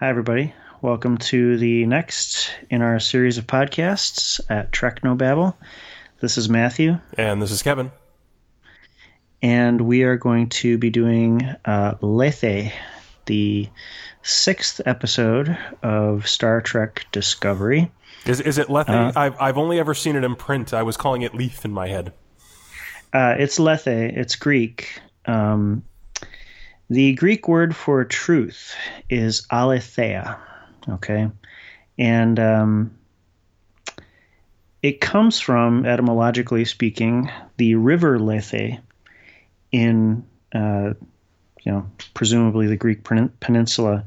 Hi, everybody. Welcome to the next in our series of podcasts at Trek No Babble. This is Matthew, And this is Kevin. and we are going to be doing uh, Lethe, the sixth episode of Star Trek Discovery. Is, is it Lethe? Uh, I've, I've only ever seen it in print. I was calling it Leaf in my head. Uh, it's Lethe, it's Greek. Um, the Greek word for truth is aletheia, okay? And um, it comes from, etymologically speaking, the river Lethe in, uh, you know, presumably the Greek peninsula.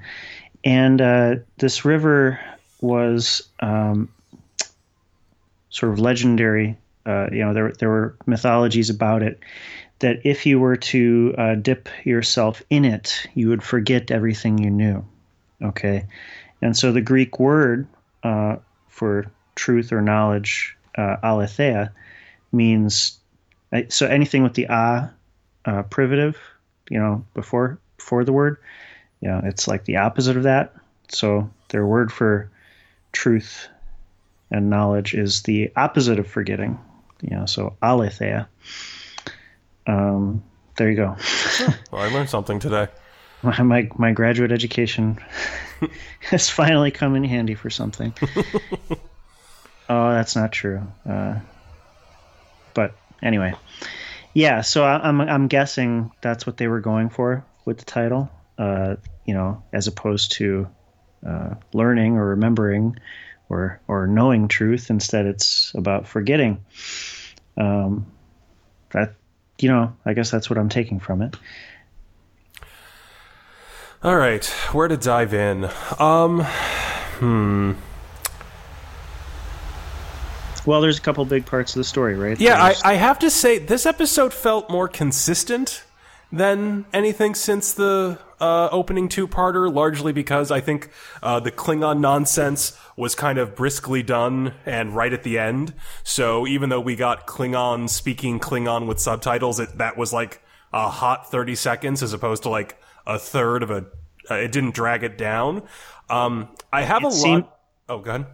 And uh, this river was um, sort of legendary. Uh, you know, there there were mythologies about it that if you were to uh, dip yourself in it, you would forget everything you knew. Okay, and so the Greek word uh, for truth or knowledge, uh, aletheia, means uh, so anything with the a uh, privative, you know, before before the word, you know, it's like the opposite of that. So their word for truth and knowledge is the opposite of forgetting. You know, so aletheia. Um, there you go. Well, I learned something today. my, my my graduate education has finally come in handy for something. oh, that's not true. Uh, but anyway, yeah. So I, I'm I'm guessing that's what they were going for with the title. Uh, you know, as opposed to uh, learning or remembering or or knowing truth. Instead, it's about forgetting. Um, that you know, I guess that's what I'm taking from it. All right, where to dive in? Um, hmm. Well, there's a couple big parts of the story, right? Yeah, I, I have to say, this episode felt more consistent than anything since the uh, opening two parter, largely because I think uh, the Klingon nonsense was kind of briskly done and right at the end. So even though we got Klingon speaking Klingon with subtitles, it, that was like a hot 30 seconds as opposed to like a third of a. Uh, it didn't drag it down. Um, I have a lot. oh, go ahead.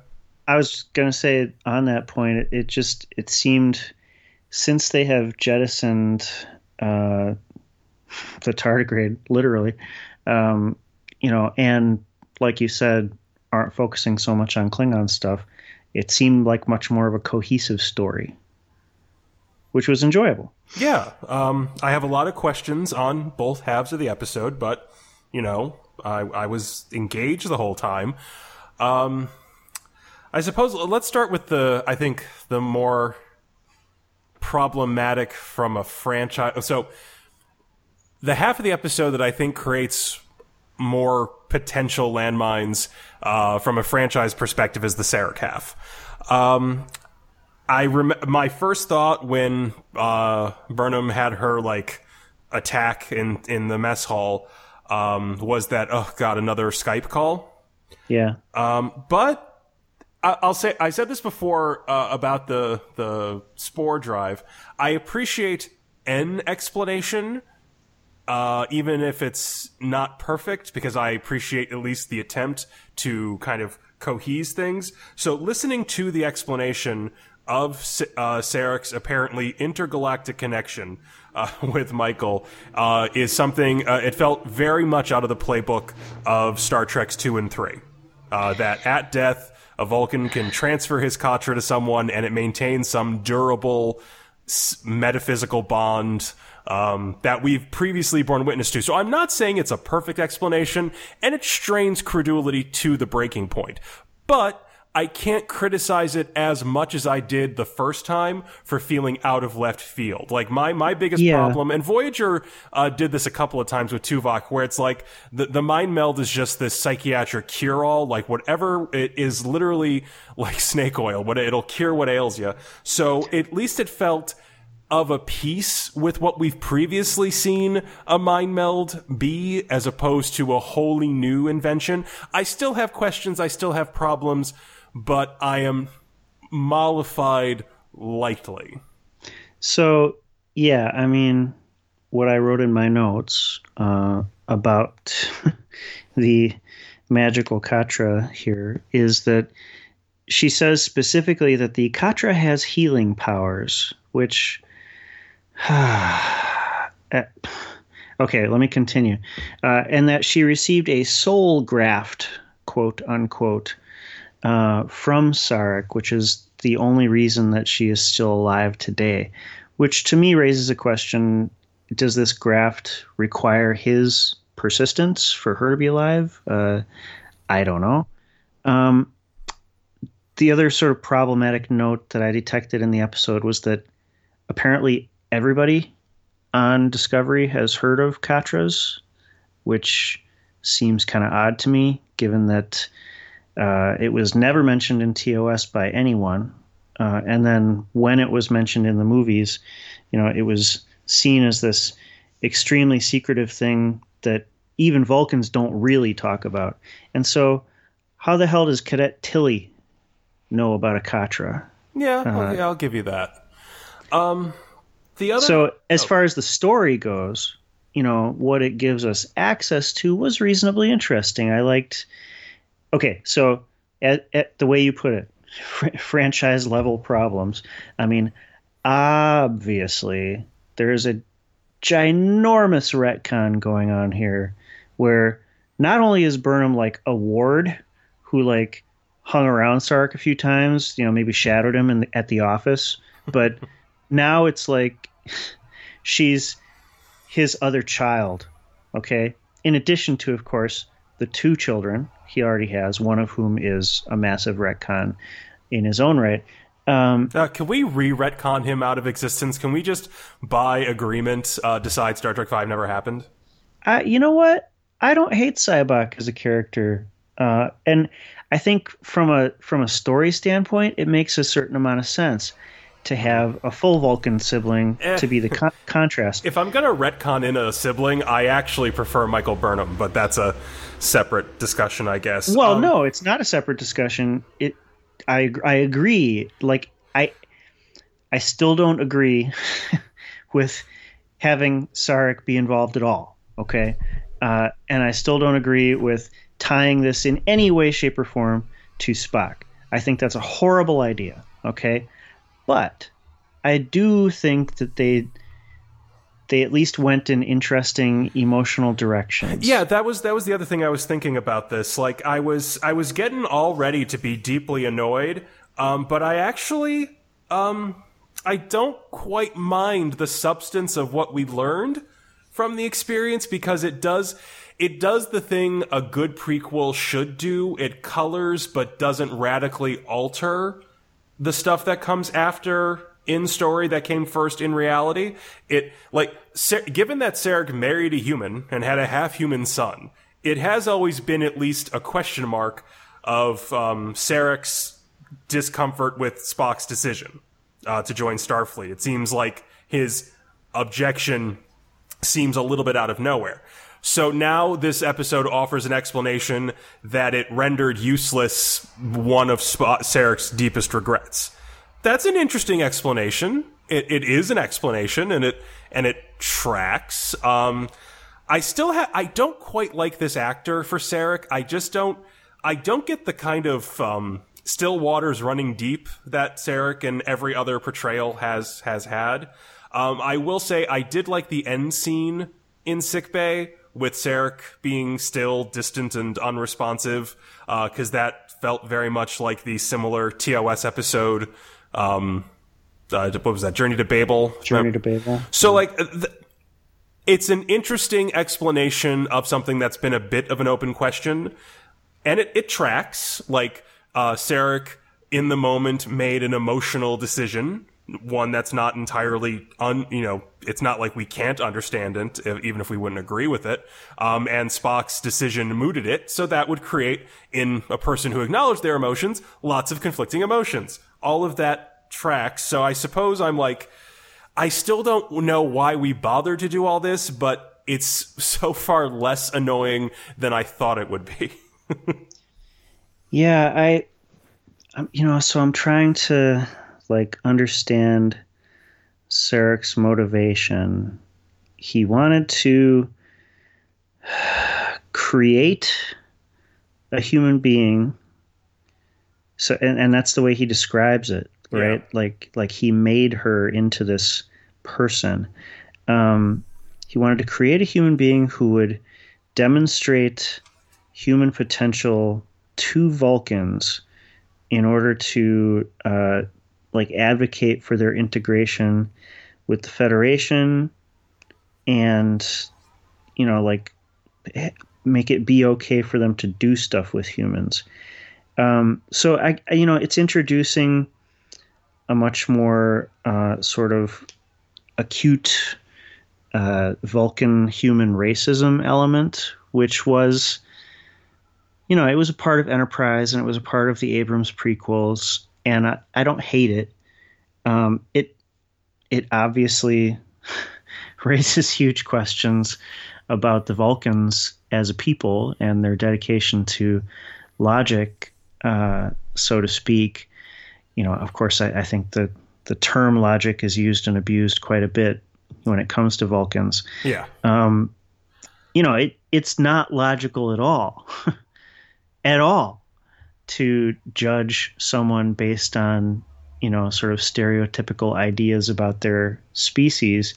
I was going to say on that point, it, it just it seemed since they have jettisoned uh, the tardigrade literally, um, you know, and like you said, aren't focusing so much on Klingon stuff. It seemed like much more of a cohesive story, which was enjoyable. Yeah, um, I have a lot of questions on both halves of the episode, but you know, I, I was engaged the whole time. Um, I suppose let's start with the I think the more problematic from a franchise. So the half of the episode that I think creates more potential landmines uh, from a franchise perspective is the Sarek half. Um, I rem- my first thought when uh, Burnham had her like attack in in the mess hall um, was that oh god another Skype call. Yeah, Um, but I- I'll say I said this before uh, about the the spore drive. I appreciate an explanation, uh, even if it's not perfect, because I appreciate at least the attempt to kind of cohese things. So listening to the explanation of uh, Sarek's apparently intergalactic connection uh, with Michael uh, is something. Uh, it felt very much out of the playbook of Star Trek's two and three. Uh, that at death, a Vulcan can transfer his Katra to someone, and it maintains some durable metaphysical bond um, that we've previously borne witness to. So I'm not saying it's a perfect explanation, and it strains credulity to the breaking point. But I can't criticize it as much as I did the first time for feeling out of left field. Like my my biggest Yeah. problem, and Voyager uh, did this a couple of times with Tuvok, where it's like the the mind meld is just this psychiatric cure all. Like whatever it is, literally like snake oil. What it'll cure what ails you. So at least it felt of a piece with what we've previously seen a mind meld be as opposed to a wholly new invention. I still have questions, I still have problems, but I am mollified lightly. So, yeah, I mean, what I wrote in my notes uh, about the magical Katra here is that she says specifically that the Katra has healing powers, which. Uh, okay, let me continue. Uh, and that she received a soul graft, quote unquote, uh, from Sarek, which is the only reason that she is still alive today. Which to me raises a question does this graft require his persistence for her to be alive? Uh, I don't know. Um, the other sort of problematic note that I detected in the episode was that apparently everybody on Discovery has heard of Katras, which seems kind of odd to me, given that uh, it was never mentioned in TOS by anyone. Uh, and then when it was mentioned in the movies, you know, it was seen as this extremely secretive thing that even Vulcans don't really talk about. And so, how the hell does Cadet Tilly know about a Katra? Yeah, uh, okay, I'll give you that. Um, the other. So, as oh. far as the story goes, you know what it gives us access to was reasonably interesting. I liked. Okay, so at, at the way you put it, fr- franchise level problems. I mean, obviously there's a ginormous retcon going on here where not only is Burnham like a ward who like hung around Sarek a few times, you know, maybe shadowed him in the, at the office, but now it's like she's his other child, okay? In addition to of course the two children he already has, one of whom is a massive retcon in his own right. Um, uh, can we re-retcon him out of existence? Can we just, by agreement, uh, decide Star Trek Five never happened? Uh, you know what? I don't hate Sybok as a character, uh, and I think from a from a story standpoint, it makes a certain amount of sense to have a full Vulcan sibling eh. to be the con- contrast. If I'm gonna retcon in a sibling, I actually prefer Michael Burnham, but that's a separate discussion, I guess. Well, um, no, it's not a separate discussion. It I I agree. Like I I still don't agree with having Sarek be involved at all. Okay, uh, and I still don't agree with tying this in any way, shape, or form to Spock. I think that's a horrible idea. Okay, but I do think that they they at least went in interesting emotional directions. Yeah, that was that was the other thing I was thinking about this. Like I was I was getting all ready to be deeply annoyed, um, but I actually um, I don't quite mind the substance of what we learned from the experience because it does it does the thing a good prequel should do. It colors but doesn't radically alter the stuff that comes after in story that came first in reality. It like given that Sarek married a human and had a half human son, it has always been at least a question mark of um, Sarek's discomfort with Spock's decision uh, to join Starfleet. It seems like his objection seems a little bit out of nowhere. So now this episode offers an explanation that it rendered useless one of Sp- Sarek's deepest regrets that's an interesting explanation. It, it is an explanation, and it and it tracks. Um, I still have. I don't quite like this actor for Sarek. I just don't. I don't get the kind of um, still waters running deep that Sarek and every other portrayal has has had. Um, I will say I did like the end scene in sickbay with Sarek being still distant and unresponsive, because uh, that felt very much like the similar TOS episode um, uh, what was that? Journey to Babel. Journey to Babel. So like. Th- it's an interesting explanation of something that's been a bit of an open question, and it, it tracks. Like uh, Sarek, in the moment, made an emotional decision, one that's not entirely un. You know, it's not like we can't understand it, even if we wouldn't agree with it. Um, and Spock's decision mooted it, so that would create in a person who acknowledged their emotions lots of conflicting emotions all of that tracks. So I suppose I'm like, I still don't know why we bothered to do all this, but it's so far less annoying than I thought it would be. yeah, I, I'm, you know, so I'm trying to like understand Sarek's motivation. He wanted to create a human being. So, and, and that's the way he describes it, right? Yeah. Like, like he made her into this person. Um, he wanted to create a human being who would demonstrate human potential to Vulcans in order to uh, like advocate for their integration with the Federation and you know like make it be okay for them to do stuff with humans. Um, so I, you know, it's introducing a much more uh, sort of acute uh, Vulcan human racism element, which was, you know, it was a part of Enterprise and it was a part of the Abrams prequels, and I, I don't hate it. Um, it it obviously raises huge questions about the Vulcans as a people and their dedication to logic, uh, so to speak. You know, of course, I, I think the the term logic is used and abused quite a bit when it comes to Vulcans. Yeah. Um, you know, it it's not logical at all, at all, to judge someone based on you know sort of stereotypical ideas about their species.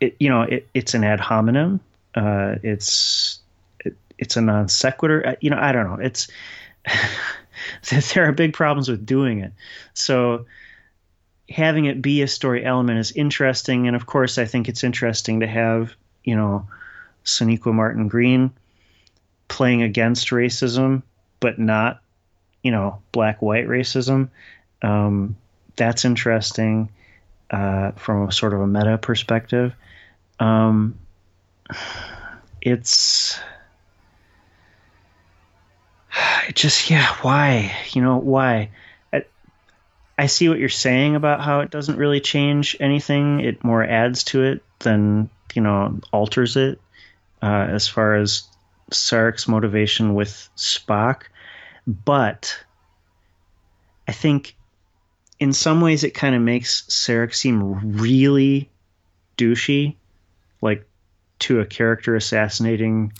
It you know it, it's an ad hominem. Uh, it's it, it's a non sequitur. Uh, You know, I don't know. It's there are big problems with doing it. So having it be a story element is interesting, and of course, I think it's interesting to have you know Sonequa Martin Green playing against racism, but not you know black white racism. Um, that's interesting uh, from a sort of a meta perspective. Um, it's it just yeah why you know why I, I see what you're saying about how it doesn't really change anything it more adds to it than you know alters it uh, as far as Sarek's motivation with Spock but I think in some ways it kind of makes Sarek seem really douchey like to a character assassinating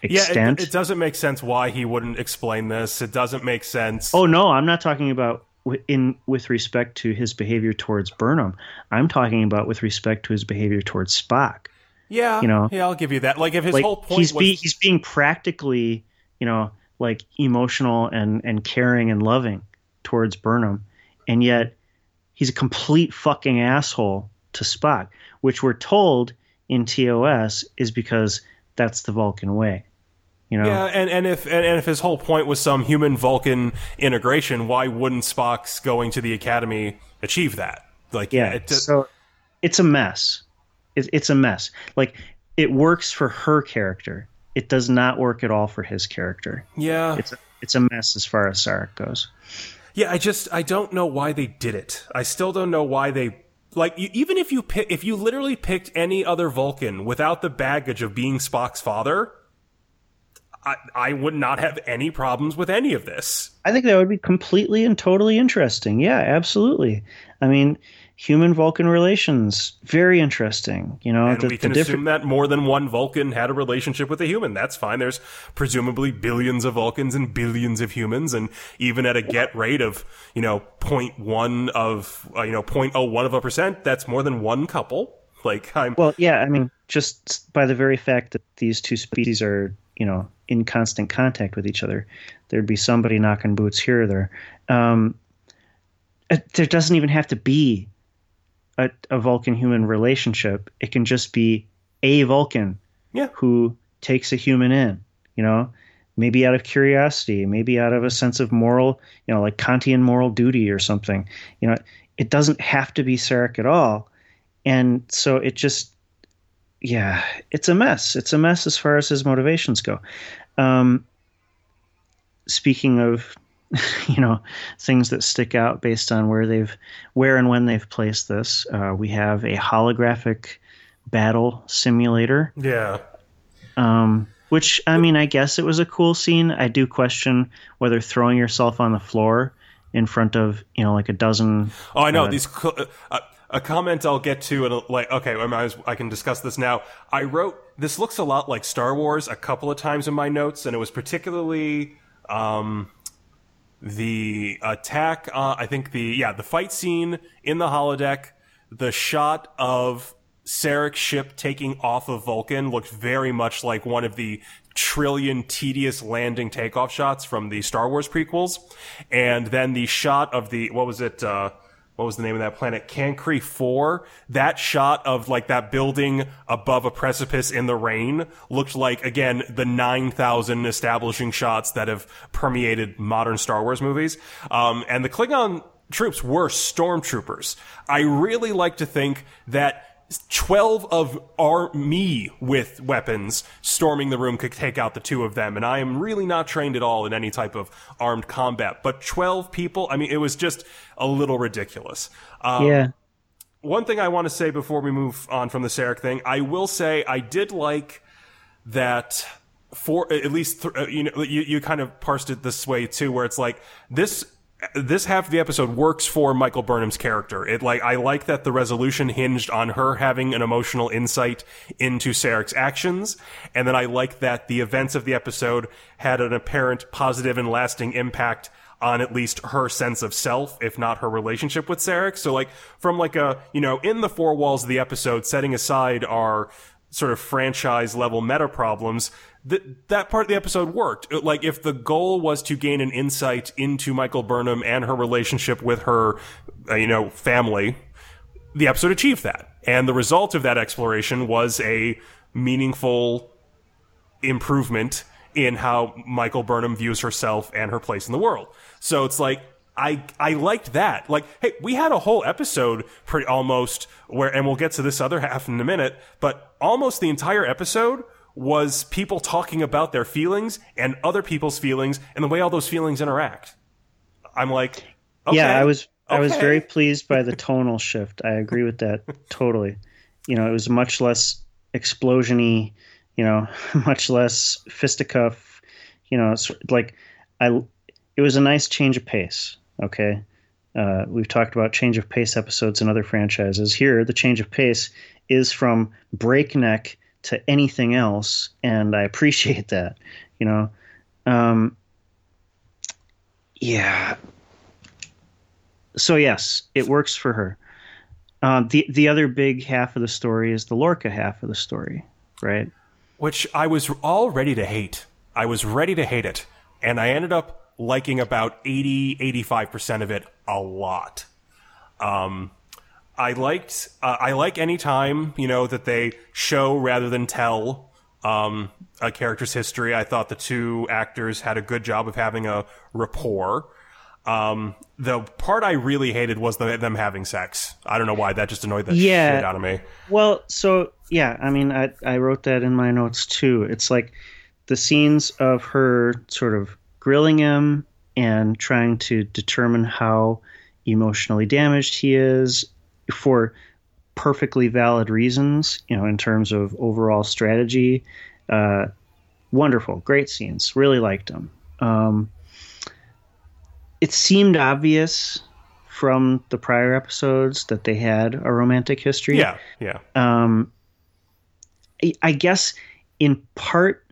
extent. Yeah, it, it, doesn't make sense why he wouldn't explain this. It doesn't make sense. Oh no, I'm not talking about in with respect to his behavior towards Burnham. I'm talking about with respect to his behavior towards Spock. Yeah, you know, yeah, I'll give you that. Like if his like, whole point he's was be, he's being practically, you know, like emotional and and caring and loving towards Burnham, and yet he's a complete fucking asshole to Spock, which we're told in TOS is because that's the Vulcan way. You know? Yeah, and, and if and, and if his whole point was some human Vulcan integration, why wouldn't Spock's going to the Academy achieve that? Like, yeah, it, so it's a mess. It, it's a mess. Like, it works for her character. It does not work at all for his character. Yeah, it's a, it's a mess as far as Sarek goes. Yeah, I just I don't know why they did it. I still don't know why they like you, even if you pick, if you literally picked any other Vulcan without the baggage of being Spock's father, I, I would not have any problems with any of this. I think that would be completely and totally interesting. Yeah, absolutely. I mean, human Vulcan relations, very interesting. You know, and the, we can assume that more than one Vulcan had a relationship with a human. That's fine. There's presumably billions of Vulcans and billions of humans, and even at a get rate of you know 0.1 of uh, you know 0.01 of a percent, that's more than one couple. Like I'm well, yeah. I mean, just by the very fact that these two species are you know in constant contact with each other, there'd be somebody knocking boots here or there. Um, there doesn't even have to be a, a Vulcan human relationship. It can just be a Vulcan yeah. who takes a human in, you know, maybe out of curiosity, maybe out of a sense of moral, you know, like Kantian moral duty or something. You know, it doesn't have to be Sarek at all. And so it just, yeah, it's a mess. It's a mess as far as his motivations go. Um, speaking of you know things that stick out based on where they've where and when they've placed this. Uh, we have a holographic battle simulator. Yeah. Um, which i mean i guess it was a cool scene. I do question whether throwing yourself on the floor in front of you know like a dozen oh i know. uh, these uh, a comment I'll get to, and like, okay, I, I can discuss this now. I wrote this looks a lot like Star Wars a couple of times in my notes, and it was particularly um, the attack. I think the yeah the fight scene in the holodeck, the shot of Sarek's ship taking off of Vulcan looked very much like one of the trillion tedious landing takeoff shots from the Star Wars prequels, and then the shot of the what was it? Uh, what was the name of that planet? Cancri 4. That shot of like that building above a precipice in the rain looked like, again, the 9,000 establishing shots that have permeated modern Star Wars movies. Um, and the Klingon troops were stormtroopers. I really like to think that 12 of our me with weapons storming the room could take out the two of them and i am really not trained at all in any type of armed combat but 12 people i mean it was just a little ridiculous. Um, yeah. one thing i want to say before we move on from the Sarek thing i will say i did like that for at least th- uh, you know you, you kind of parsed it this way too where it's like this this half of the episode works for Michael Burnham's character. It like I like that the resolution hinged on her having an emotional insight into Sarek's actions, and then I like that the events of the episode had an apparent positive and lasting impact on at least her sense of self, if not her relationship with Sarek. So like from like a you know in the four walls of the episode, setting aside our sort of franchise level meta problems, that that part of the episode worked. Like if the goal was to gain an insight into Michael Burnham and her relationship with her, uh, you know, family, the episode achieved that. And the result of that exploration was a meaningful improvement in how Michael Burnham views herself and her place in the world. So it's like I I liked that. Like, hey, we had a whole episode pretty almost where and we'll get to this other half in a minute, but almost the entire episode was people talking about their feelings and other people's feelings and the way all those feelings interact. I'm like, okay, yeah, I was I was very pleased by the tonal shift. I agree with that totally. You know, it was much less explosiony. You know, much less fisticuff. You know, like I. It was a nice change of pace. Okay. Uh, we've talked about change of pace episodes in other franchises. Here, the change of pace is from breakneck to anything else, and I appreciate that. You know, um, yeah. So yes, it works for her. Uh, the the other big half of the story is the Lorca half of the story, right? Which I was all ready to hate. I was ready to hate it, and I ended up liking about 80 85% of it a lot. Um, I liked uh, I like any time you know that they show rather than tell um, a character's history. I thought the two actors had a good job of having a rapport. Um, the part I really hated was the, them having sex. I don't know why that just annoyed the yeah. shit out of me. Well, so yeah, I mean, I I wrote that in my notes too. It's like the scenes of her sort of grilling him and trying to determine how emotionally damaged he is for perfectly valid reasons, you know, in terms of overall strategy. Uh, wonderful, great scenes. Really liked them. Um, it seemed obvious from the prior episodes that they had a romantic history. Yeah, yeah. Um, I guess in part,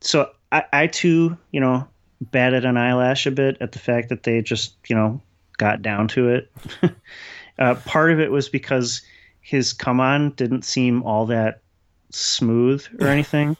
so I, I too, you know, batted an eyelash a bit at the fact that they just, you know, got down to it. Uh, part of it was because his come on didn't seem all that smooth or anything.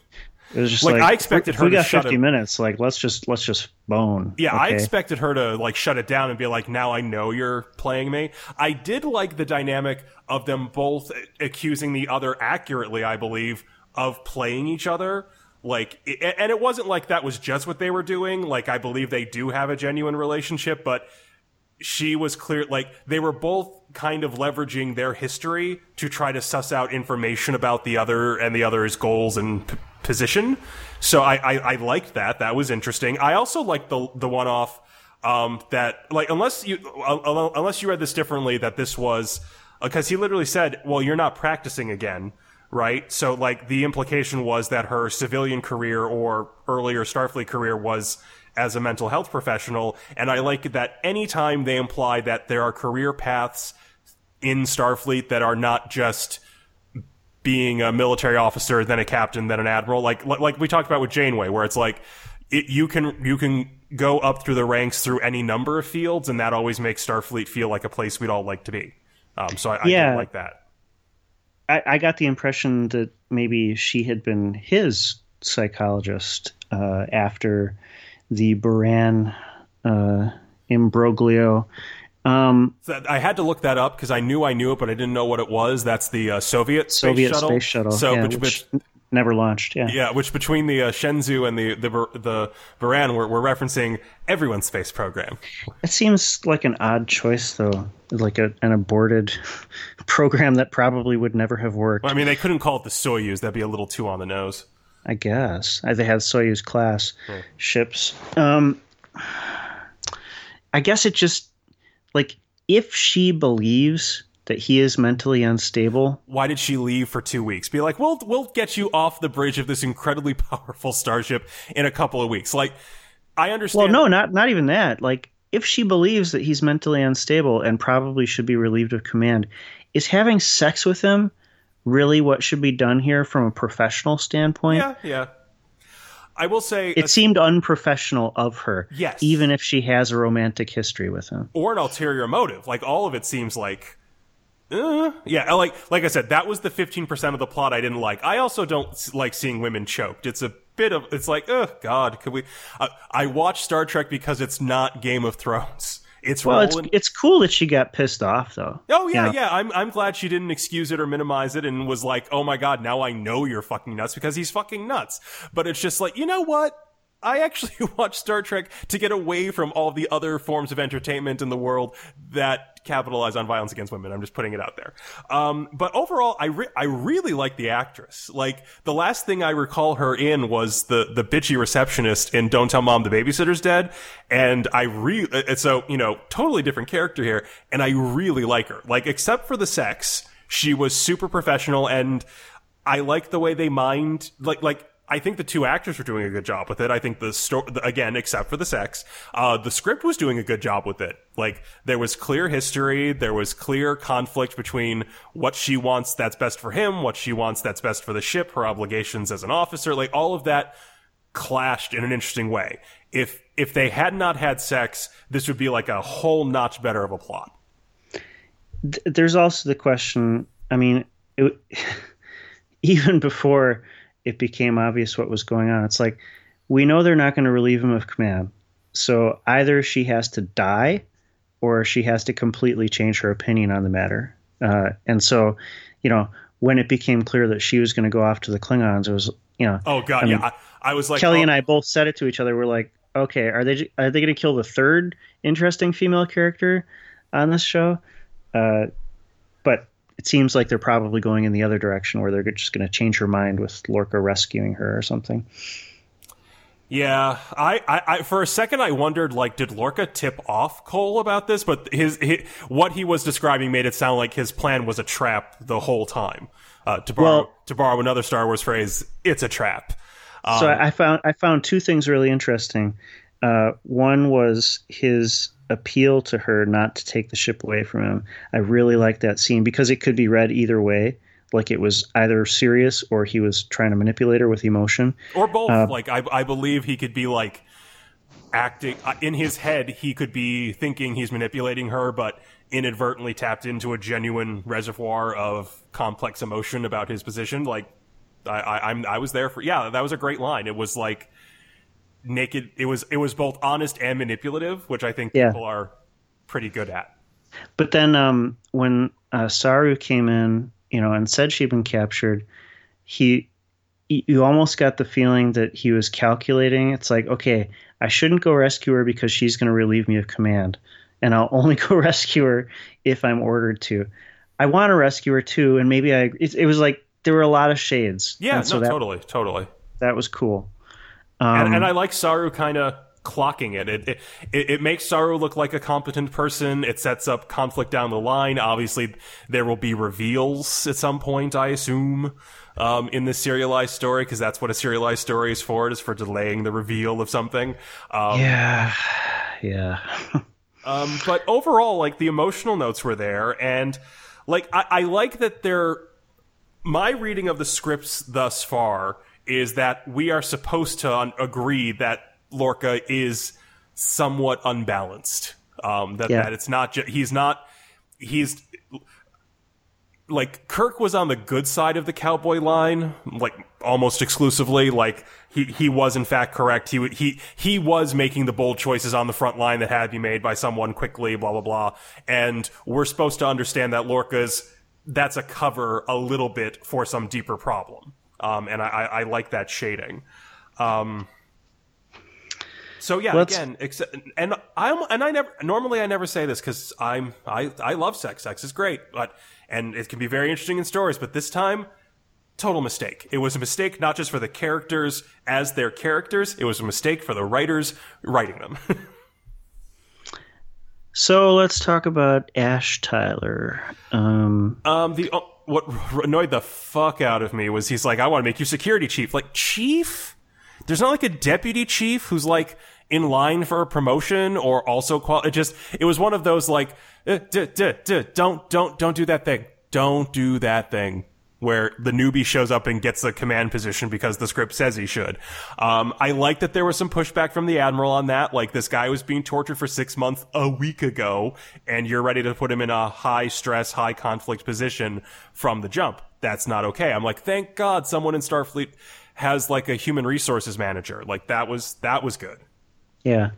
It was just like, like I expected her. We got fifty it. minutes. Like let's just let's just bone. Yeah, okay? I expected her to like shut it down and be like, "Now I know you're playing me." I did like the dynamic of them both accusing the other accurately. I believe of playing each other. Like, and it wasn't like that was just what they were doing. Like, I believe they do have a genuine relationship, but she was clear like they were both kind of leveraging their history to try to suss out information about the other and the other's goals and p- position. So I, I, I liked that. That was interesting. I also liked the the one off um, that like unless you uh, unless you read this differently that this was because uh, he literally said well you're not practicing again right so like the implication was that her civilian career or earlier starfleet career was as a mental health professional. And I like that anytime they imply that there are career paths in Starfleet that are not just being a military officer, then a captain, then an admiral. Like like, we talked about with Janeway, where it's like it, you can you can go up through the ranks through any number of fields, and that always makes Starfleet feel like a place we'd all like to be. Um, so I, I Yeah. did like that. I, I got the impression that maybe she had been his psychologist uh, after the Buran uh, imbroglio. Um, So I had to look that up because I knew I knew it, but I didn't know what it was. That's the uh, Soviet space Soviet shuttle. space shuttle. So, yeah, which, which which- never launched. Yeah. yeah, which between the uh, Shenzhou and the the the Buran, we're, we're referencing everyone's space program. It seems like an odd choice, though, like a, an aborted program that probably would never have worked. I mean, they couldn't call it the Soyuz; that'd be a little too on the nose. I guess Uh, they had Soyuz class ships. Um, I guess it just like if she believes that he is mentally unstable, Why did she leave for two weeks? Be like, we'll we'll get you off the bridge of this incredibly powerful starship in a couple of weeks. Like, I understand. well, no, not not even that. Like if she believes that he's mentally unstable and probably should be relieved of command, is having sex with him really what should be done here from a professional standpoint? Yeah, yeah. I will say, It seemed unprofessional of her, Yes. even if she has a romantic history with him. or an ulterior motive. Like all of it seems like, uh, yeah. Like like I said, that was the fifteen percent of the plot I didn't like. I also don't like seeing women choked. It's a bit of it's like, oh God, could we? I, I watch Star Trek because it's not Game of Thrones. It's Well, it's rolling. it's cool that she got pissed off though. Oh yeah, Yeah. yeah. I'm I'm glad she didn't excuse it or minimize it and was like, "Oh my god, now I know you're fucking nuts because he's fucking nuts." But it's just like, you know what? I actually watch Star Trek to get away from all the other forms of entertainment in the world that capitalize on violence against women. I'm just putting it out there. Um, but overall, I re- I really like the actress. Like the last thing I recall her in was the the bitchy receptionist in Don't Tell Mom the Babysitter's Dead, and I really it's so you know totally different character here, and I really like her. Like except for the sex, she was super professional, and I like the way they mind like like. I think the two actors were doing a good job with it. I think the story, again, except for the sex, uh, the script was doing a good job with it. Like, there was clear history, there was clear conflict between what she wants that's best for him, what she wants that's best for the ship, her obligations as an officer, like, all of that clashed in an interesting way. If, if they had not had sex, this would be like a whole notch better of a plot. Th- There's also the question. I mean, it, even before it became obvious what was going on, it's like we know they're not going to relieve him of command. So either she has to die, or she has to completely change her opinion on the matter. Uh, and so, you know, when it became clear that she was going to go off to the Klingons, it was, you know, Oh god, I mean, yeah. I, I was like, Kelly oh, and I both said it to each other. We're like, okay, are they are they going to kill the third interesting female character on this show? Uh, it seems like they're probably going in the other direction, where they're just going to change her mind with Lorca rescuing her or something. Yeah, I, I, I, for a second I wondered, like, did Lorca tip off Kol about this? But his, his what he was describing made it sound like his plan was a trap the whole time. Uh, to borrow Well- to borrow another Star Wars phrase, it's a trap. so I, I found I found two things really interesting. Uh, one was his appeal to her not to take the ship away from him. I really like that scene because it could be read either way. Like it was either serious or he was trying to manipulate her with emotion. Or both. like, I, I believe he could be like acting uh, in his head. He could be thinking he's manipulating her, but inadvertently tapped into a genuine reservoir of complex emotion about his position. Like, I, I, I'm, I was there for. Yeah, that was a great line. It was like naked. It was, it was both honest and manipulative, which I think Yeah. people are pretty good at. But then um, when uh, Saru came in, you know, and said she'd been captured, he, you almost got the feeling that he was calculating. It's like, okay, I shouldn't go rescue her because she's going to relieve me of command, and I'll only go rescue her if I'm ordered to. I want to rescue her too, and maybe I. It, it was like there were a lot of shades. Yeah, so no, that totally, totally. that was cool. And, Um, and I like Saru kind of clocking it. It, it. it makes Saru look like a competent person. It sets up conflict down the line. Obviously, there will be reveals at some point, I assume, um, in this serialized story, because that's what a serialized story is for. It is for delaying the reveal of something. Um, Yeah, yeah. um, but overall, like the emotional notes were there, and like I, I like that they're my reading of the scripts thus far is that we are supposed to un- agree that Lorca is somewhat unbalanced. Um, that, Yeah. that it's not ju- he's not he's like Kirk was on the good side of the cowboy line, like almost exclusively. Like he he was in fact correct. He would- he he was making the bold choices on the front line that had to be made by someone quickly. Blah blah blah. And we're supposed to understand that Lorca's that's a cover a little bit for some deeper problem. Um, and I, I, I like that shading. Um, so yeah, Let's- again, except, and I'm and I never normally I never say this because I'm I I love sex. Sex is great, but and it can be very interesting in stories. But this time, total mistake. It was a mistake not just for the characters as their characters. It was a mistake for the writers writing them. So let's talk about Ash Tyler. Um, um, the what annoyed the fuck out of me was he's like, I want to make you security chief. Like chief. There's not like a deputy chief who's like in line for a promotion or also qual. It just it was one of those like, uh, duh, duh, duh, don't don't don't do that thing. Don't do that thing. Where the newbie shows up and gets the command position because the script says he should. Um, I like that there was some pushback from the admiral on that. Like this guy was being tortured for six months a week ago, and you're ready to put him in a high stress, high conflict position from the jump. That's not okay. I'm like, thank God someone in Starfleet has like a human resources manager. Like that was that was good. yeah.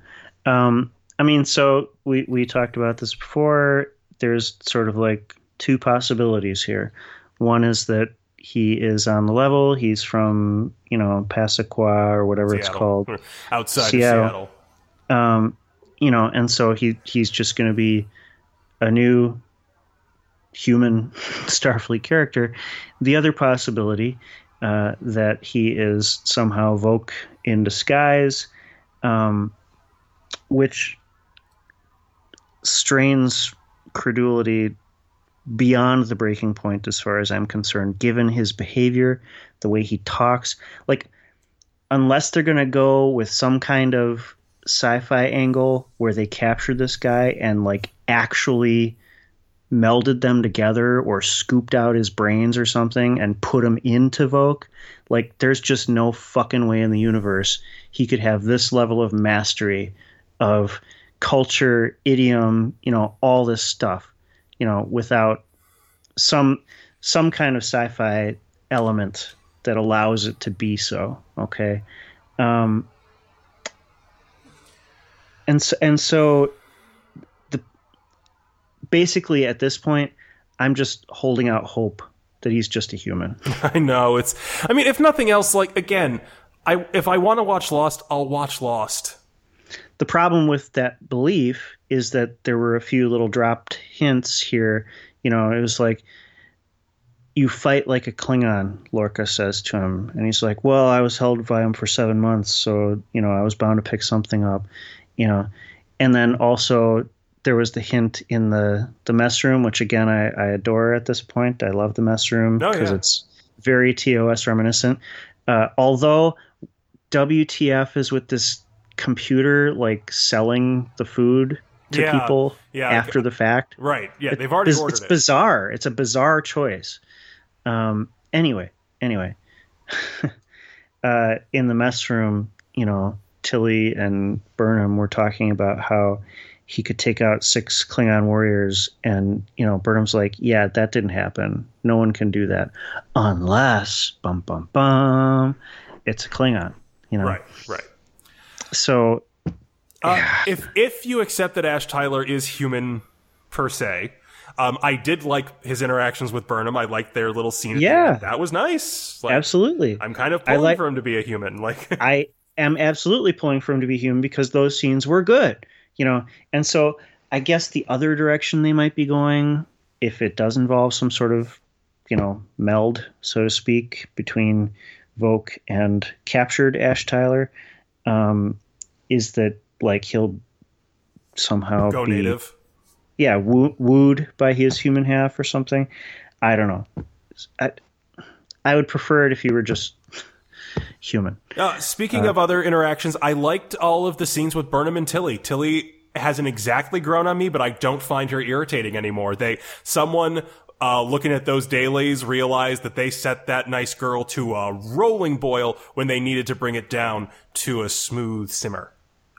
Um, I mean, so we, we talked about this before. There's sort of like two possibilities here. One is that he is on the level. He's from, you know, Passaquah or whatever it's called. outside Seattle. of Seattle. um, you know, and so he he's just going to be a new human Starfleet character. The other possibility uh, that he is somehow Voq in disguise, um, which strains credulity beyond the breaking point as far as I'm concerned, given his behavior, the way he talks. Like, unless they're going to go with some kind of sci-fi angle where they captured this guy and like actually melded them together or scooped out his brains or something and put him into Voq, like there's just no fucking way in the universe he could have this level of mastery of culture, idiom, you know, all this stuff, you know, without some some kind of sci-fi element that allows it to be so. Okay, um, and so, and so the basically at this point, I'm just holding out hope that he's just a human. I know it's. I mean, if nothing else, like again, I if I want to watch Lost, I'll watch Lost. The problem with that belief is that there were a few little dropped hints here. You know, it was like, you fight like a Klingon, Lorca says to him. And he's like, well, I was held by him for seven months, so, you know, I was bound to pick something up, you know. And then also, there was the hint in the, the mess room, which again, I, I adore at this point. I love the mess room Oh, because yeah. it's very TOS reminiscent. Uh, although WTF is with this computer like selling the food to Yeah, people yeah. after the fact. Right? Yeah, they've already It's, ordered it's it. bizarre. It's a bizarre choice. Um, anyway, anyway, uh, in the mess room, you know, Tilly and Burnham were talking about how he could take out six Klingon warriors, and you know, Burnham's like, "Yeah, that didn't happen. No one can do that unless bum bum bum, it's a Klingon." You know, right. Right. So Uh, if if you accept that Ash Tyler is human per se, um, I did like his interactions with Burnham. I liked their little scene. Yeah. that was nice. Like, absolutely, I'm kind of pulling like- for him to be a human. Like, I am absolutely pulling for him to be human because those scenes were good, you know. And so I guess the other direction they might be going, if it does involve some sort of, you know, meld, so to speak, between Voq and captured Ash Tyler, um, is that like he'll somehow go be, native. yeah, woo- wooed by his human half or something. I don't know. I, I would prefer it if you were just human. Uh, speaking of other interactions, I liked all of the scenes with Burnham and Tilly. Tilly hasn't exactly grown on me, but I don't find her irritating anymore. They someone uh, looking at those dailies, realized that they set that nice girl to a rolling boil when they needed to bring it down to a smooth simmer.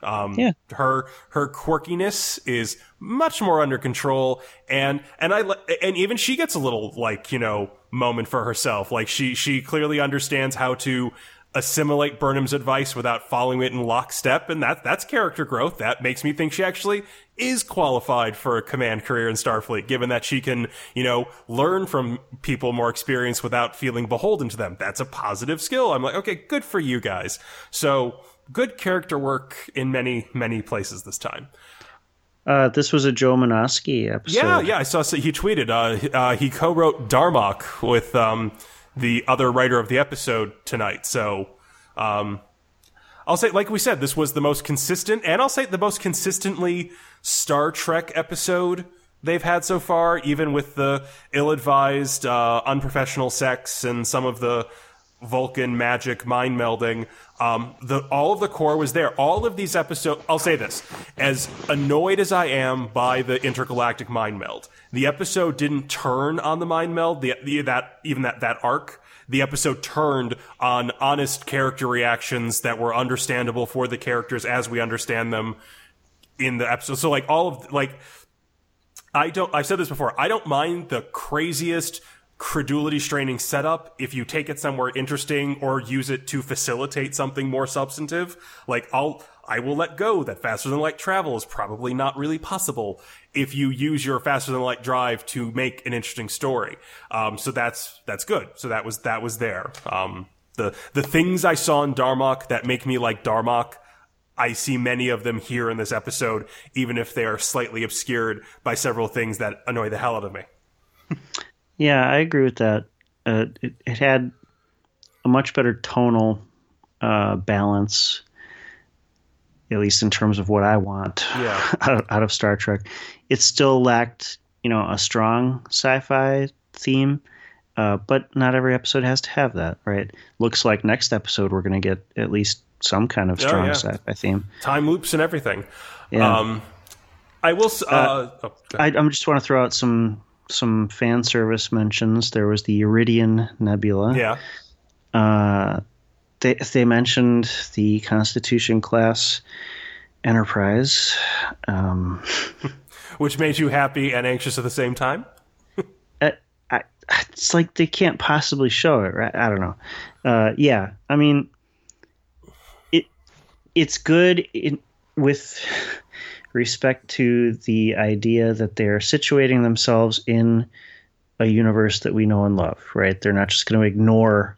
Um, Yeah. her her quirkiness is much more under control, and and I and even she gets a little like you know moment for herself. Like she she clearly understands how to assimilate Burnham's advice without following it in lockstep, and that that's character growth. That makes me think she actually is qualified for a command career in Starfleet, given that she can you know learn from people more experienced without feeling beholden to them. That's a positive skill. I'm like, okay, good for you guys. So good character work in many many places this time. Uh, this was a Joe Menosky episode. Yeah, yeah, I saw so he tweeted. Uh, uh, he co-wrote Darmok with um, the other writer of the episode tonight. So, um, I'll say, like we said, this was the most consistent, and I'll say the most consistently Star Trek episode they've had so far, even with the ill-advised, uh, unprofessional sex and some of the Vulcan magic mind melding. Um, the all of the core was there. All of these episodes. I'll say this: as annoyed as I am by the intergalactic mind meld, the episode didn't turn on the mind meld. The, the that even that that arc. The episode turned on honest character reactions that were understandable for the characters as we understand them in the episode. So like all of like I don't, I've said this before, I don't mind the craziest credulity straining setup if you take it somewhere interesting or use it to facilitate something more substantive. Like I'll, I will let go that faster than light travel is probably not really possible if you use your faster than light drive to make an interesting story. Um, so that's, that's good. So that was, that was there. Um, the, the things I saw in Darmok that make me like Darmok I see many of them here in this episode, even if they are slightly obscured by several things that annoy the hell out of me. Yeah, I agree with that. Uh, it, it had a much better tonal uh, balance, at least in terms of what I want Yeah. out, of, out of Star Trek. It still lacked, you know, a strong sci-fi theme, uh, but not every episode has to have that, right? Looks like next episode we're going to get at least some kind of strong yeah. sci-fi theme. Time loops and everything. Yeah. Um, I will. s- Uh, oh. I, I just want to throw out some some fan service mentions. There was the Iridian Nebula. yeah. Uh, they they mentioned the Constitution class Enterprise. Um, Which made you happy and anxious at the same time? I, I, it's like they can't possibly show it, right? I don't know. Uh, yeah, I mean, it it's good in, with respect to the idea that they're situating themselves in a universe that we know and love, right? They're not just going to ignore,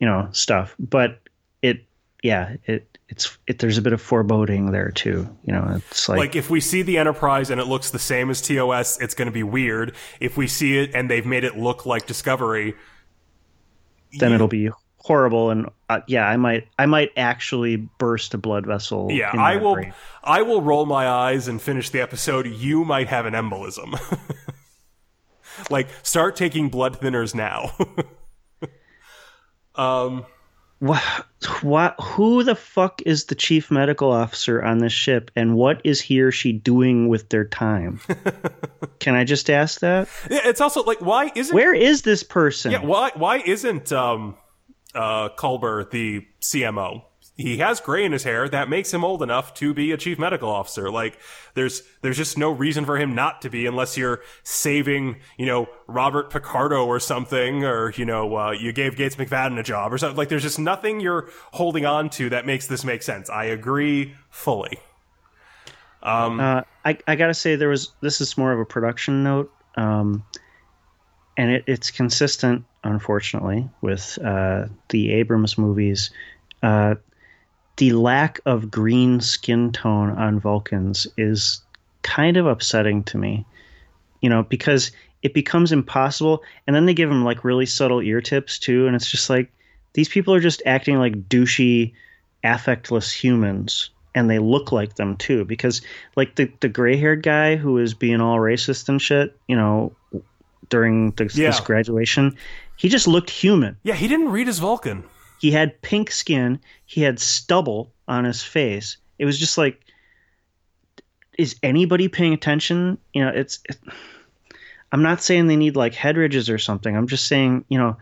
you know, stuff, but it, yeah, it. It's it. There's a bit of foreboding there too. You know, it's like, Like if we see the Enterprise and it looks the same as TOS, it's going to be weird. If we see it and they've made it look like Discovery, then it'll be horrible and uh, yeah i might i might actually burst a blood vessel yeah, I will. brain. I will roll my eyes and finish the episode. You might have an embolism. like start taking blood thinners now. um. what, what who the fuck is the chief medical officer on this ship and what is he or she doing with their time can i just ask that Yeah, it's also like why isn't where is this person yeah why why isn't um uh Culber the CMO? He has gray in his hair that makes him old enough to be a chief medical officer. Like there's there's just no reason for him not to be unless you're saving, you know, Robert Picardo or something or you know, uh, you gave Gates McFadden a job or something. Like there's just nothing you're holding on to that makes this make sense. I agree fully. Uh, I, I gotta say there was this is more of a production note um, and it, it's consistent unfortunately with uh, the abrams movies uh, the lack of green skin tone on vulcans is kind of upsetting to me you know because it becomes impossible and then they give them like really subtle ear tips too and it's just like these people are just acting like douchey affectless humans and they look like them too because like the the gray-haired guy who is being all racist and shit you know during the, Yeah. this graduation he just looked human Yeah, he didn't read his Vulcan. he had pink skin he had stubble on his face it was just like is anybody paying attention you know it's it, I'm not saying they need like head ridges or something. I'm just saying, you know,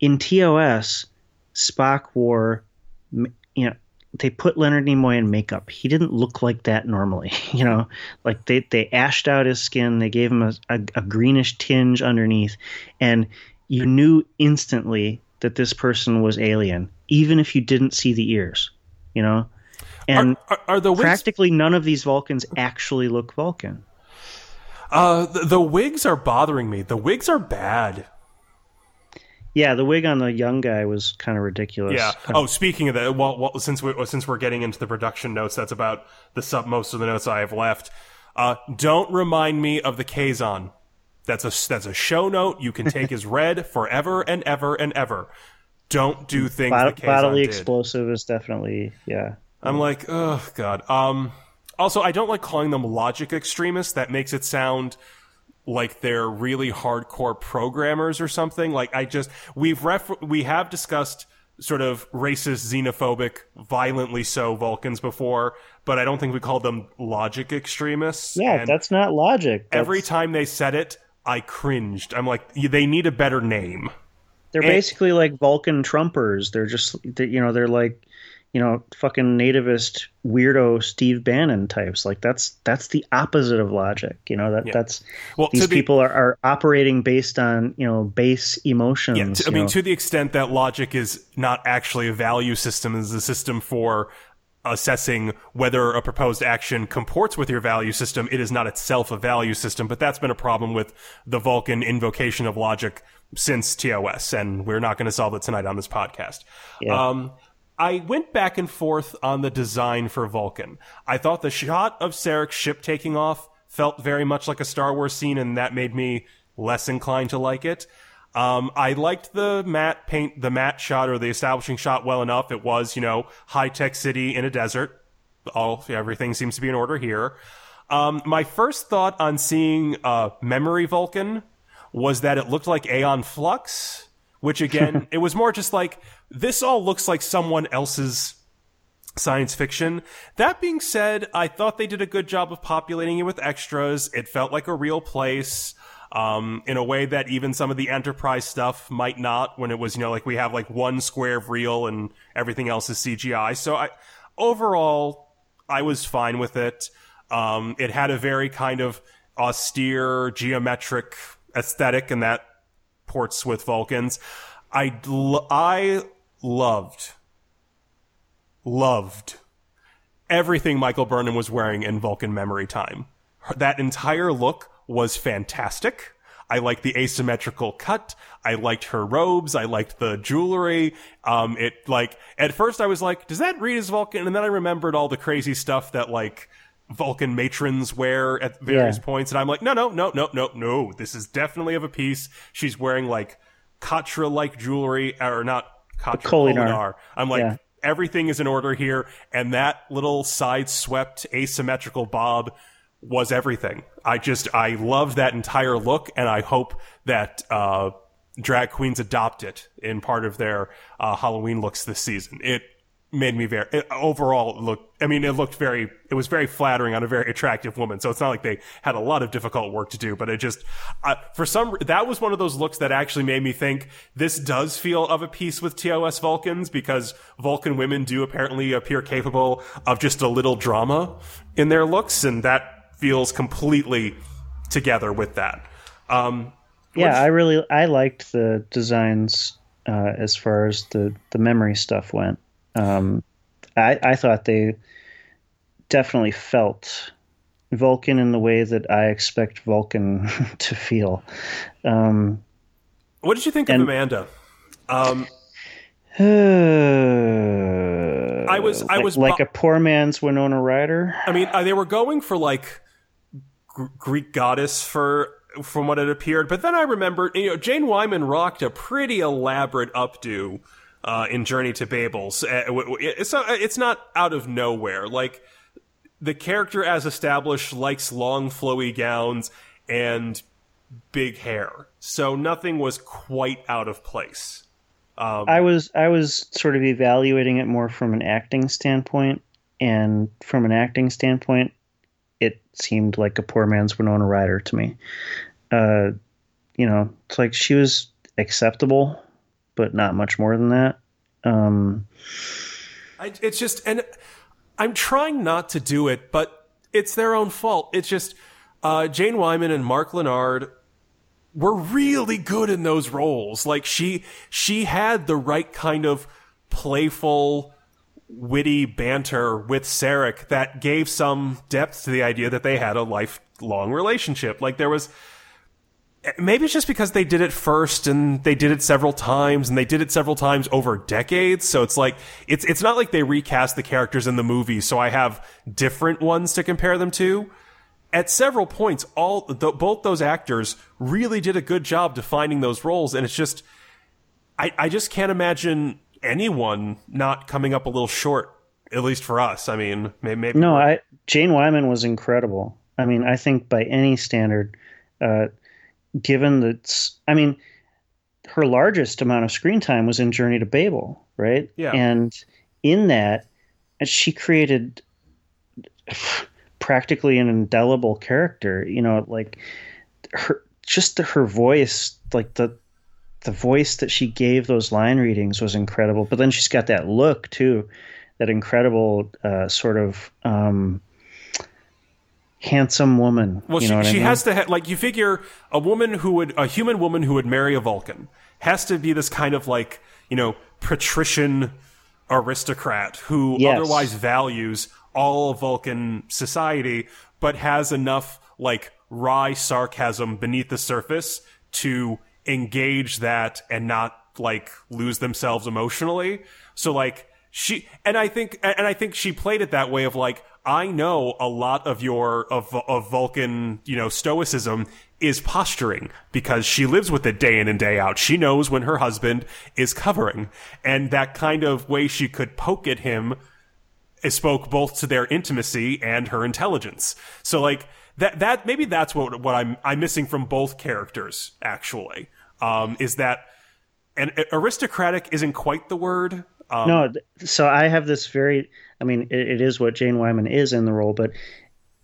in TOS, Spock wore, you know, they put Leonard Nimoy in makeup. He didn't look like that normally, you know. Like they they ashed out his skin. They gave him a, a, a greenish tinge underneath, and you knew instantly that this person was alien, even if you didn't see the ears, you know. And are, are, are the wigs... practically none of these Vulcans actually look Vulcan. Uh, the, the wigs are bothering me. The wigs are bad. Yeah, the wig on the young guy was kind of ridiculous. Yeah. Oh, speaking of that, well, well, since we since we're getting into the production notes, that's about the sub most of the notes I have left. Uh, don't remind me of the Kazon. That's a that's a show note you can take as read forever and ever and ever. Don't do things. Bod- bodily did. explosive is definitely yeah. I'm like, oh god. Um. Also, I don't like calling them logic extremists. That makes it sound like they're really hardcore programmers or something. Like I just we've ref we have discussed sort of racist, xenophobic, violently so Vulcans before, but I don't think we called them logic extremists. Yeah, and that's not logic. That's... Every time they said it, I cringed. I'm like, they need a better name. They're and... basically like Vulcan Trumpers. They're just, you know, they're like you know, fucking nativist weirdo Steve Bannon types. Like that's that's the opposite of logic. You know that yeah. that's well, these people are, are operating based on you know base emotions. Yeah, to, I mean, know. to the extent that logic is not actually a value system, is a system for assessing whether a proposed action comports with your value system. It is not itself a value system, but that's been a problem with the Vulcan invocation of logic since TOS, and we're not going to solve it tonight on this podcast. Yeah. Um, I went back and forth on the design for Vulcan. I thought the shot of Sarek's ship taking off felt very much like a Star Wars scene, and that made me less inclined to like it. Um, I liked the matte paint, the matte shot or the establishing shot well enough. It was, you know, high tech city in a desert. All everything seems to be in order here. Um, my first thought on seeing uh, Memory Vulcan was that it looked like Aeon Flux, which again, it was more just like this all looks like someone else's science fiction. That being said, I thought they did a good job of populating it with extras. It felt like a real place. Um, in a way that even some of the enterprise stuff might not when it was, you know, like we have like one square of real and everything else is CGI. So I, overall, I was fine with it. Um, it had a very kind of austere geometric aesthetic and that ports with Vulcans. I, I loved, loved everything Michael Burnham was wearing in Vulcan Memory Time. That entire look was fantastic. I liked the asymmetrical cut. I liked her robes. I liked the jewelry. Um, it like at first I was like, does that read as Vulcan? And then I remembered all the crazy stuff that like Vulcan matrons wear at various yeah. points, and I'm like, no, no, no, no, no, no. This is definitely of a piece. She's wearing like Katra like jewelry, or not Katra, I'm like, yeah. everything is in order here. And that little side swept asymmetrical bob was everything. I just, I love that entire look and I hope that, uh, drag queens adopt it in part of their, uh, Halloween looks this season. It, made me very it, overall look i mean it looked very it was very flattering on a very attractive woman so it's not like they had a lot of difficult work to do but it just uh, for some that was one of those looks that actually made me think this does feel of a piece with tos vulcans because vulcan women do apparently appear capable of just a little drama in their looks and that feels completely together with that um, yeah i really i liked the designs uh, as far as the the memory stuff went um, I, I thought they definitely felt Vulcan in the way that I expect Vulcan to feel. Um, what did you think and, of Amanda? Um, uh, I was I like, was like a poor man's Winona Ryder. I mean, uh, they were going for like Greek goddess for from what it appeared, but then I remembered, you know, Jane Wyman rocked a pretty elaborate updo uh, in Journey to Babel's. Uh, it's not, it's not out of nowhere. Like the character as established likes long flowy gowns and big hair, so nothing was quite out of place. Um, I was I was sort of evaluating it more from an acting standpoint, and from an acting standpoint, it seemed like a poor man's Winona Ryder to me. uh, you know, it's like she was acceptable, but not much more than that. Um, I, it's just, and I'm trying not to do it, but it's their own fault. It's just uh, Jane Wyman and Mark Lenard were really good in those roles. Like she she had the right kind of playful, witty banter with Sarek that gave some depth to the idea that they had a lifelong relationship. Like there was maybe it's just because they did it first and they did it several times and they did it several times over decades. So it's like it's it's not like they recast the characters in the movie. So I have different ones to compare them to at several points, all the, both those actors really did a good job defining those roles, and it's just, I, I just can't imagine anyone not coming up a little short. At least for us, I mean, maybe. maybe no, I Jane Wyman was incredible. I mean, I think by any standard, uh, given that, I mean, her largest amount of screen time was in Journey to Babel, right? Yeah. And in that, she created practically an indelible character. You know, like her just the, her voice, like the the voice that she gave those line readings was incredible. But then she's got that look too, that incredible uh, sort of um, handsome woman. Well, you she, know she I mean? has to ha- like you figure a woman who would a human woman who would marry a Vulcan has to be this kind of like you know patrician aristocrat who Yes. otherwise values all Vulcan society, but has enough like wry sarcasm beneath the surface to engage that and not like lose themselves emotionally. So like she and I think and I think she played it that way of like I know a lot of your of of Vulcan, you know, stoicism is posturing because she lives with it day in and day out. She knows when her husband is covering and that kind of way she could poke at him spoke both to their intimacy and her intelligence. So like that that maybe that's what what I'm I'm missing from both characters actually. Um, is that and aristocratic isn't quite the word. Um, no, so I have this very. I mean, it, it is what Jane Wyman is in the role, but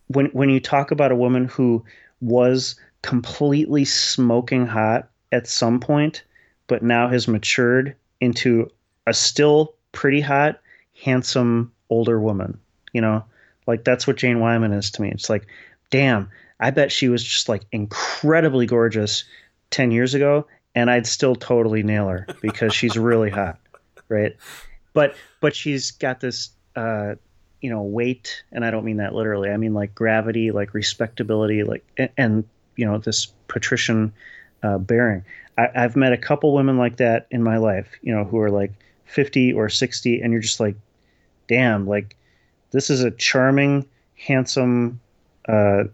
when when you talk about a woman who was completely smoking hot at some point, but now has matured into a still pretty hot, handsome older woman, you know, like that's what Jane Wyman is to me. It's like, damn, I bet she was just like incredibly gorgeous ten years ago, and I'd still totally nail her because she's really hot right? But but she's got this uh, you know weight, and I don't mean that literally. I mean like gravity, like respectability, like and, and you know this patrician uh, bearing. I, I've met a couple women like that in my life, you know, who are like fifty or sixty, and you're just like, damn, like this is a charming, handsome. Uh,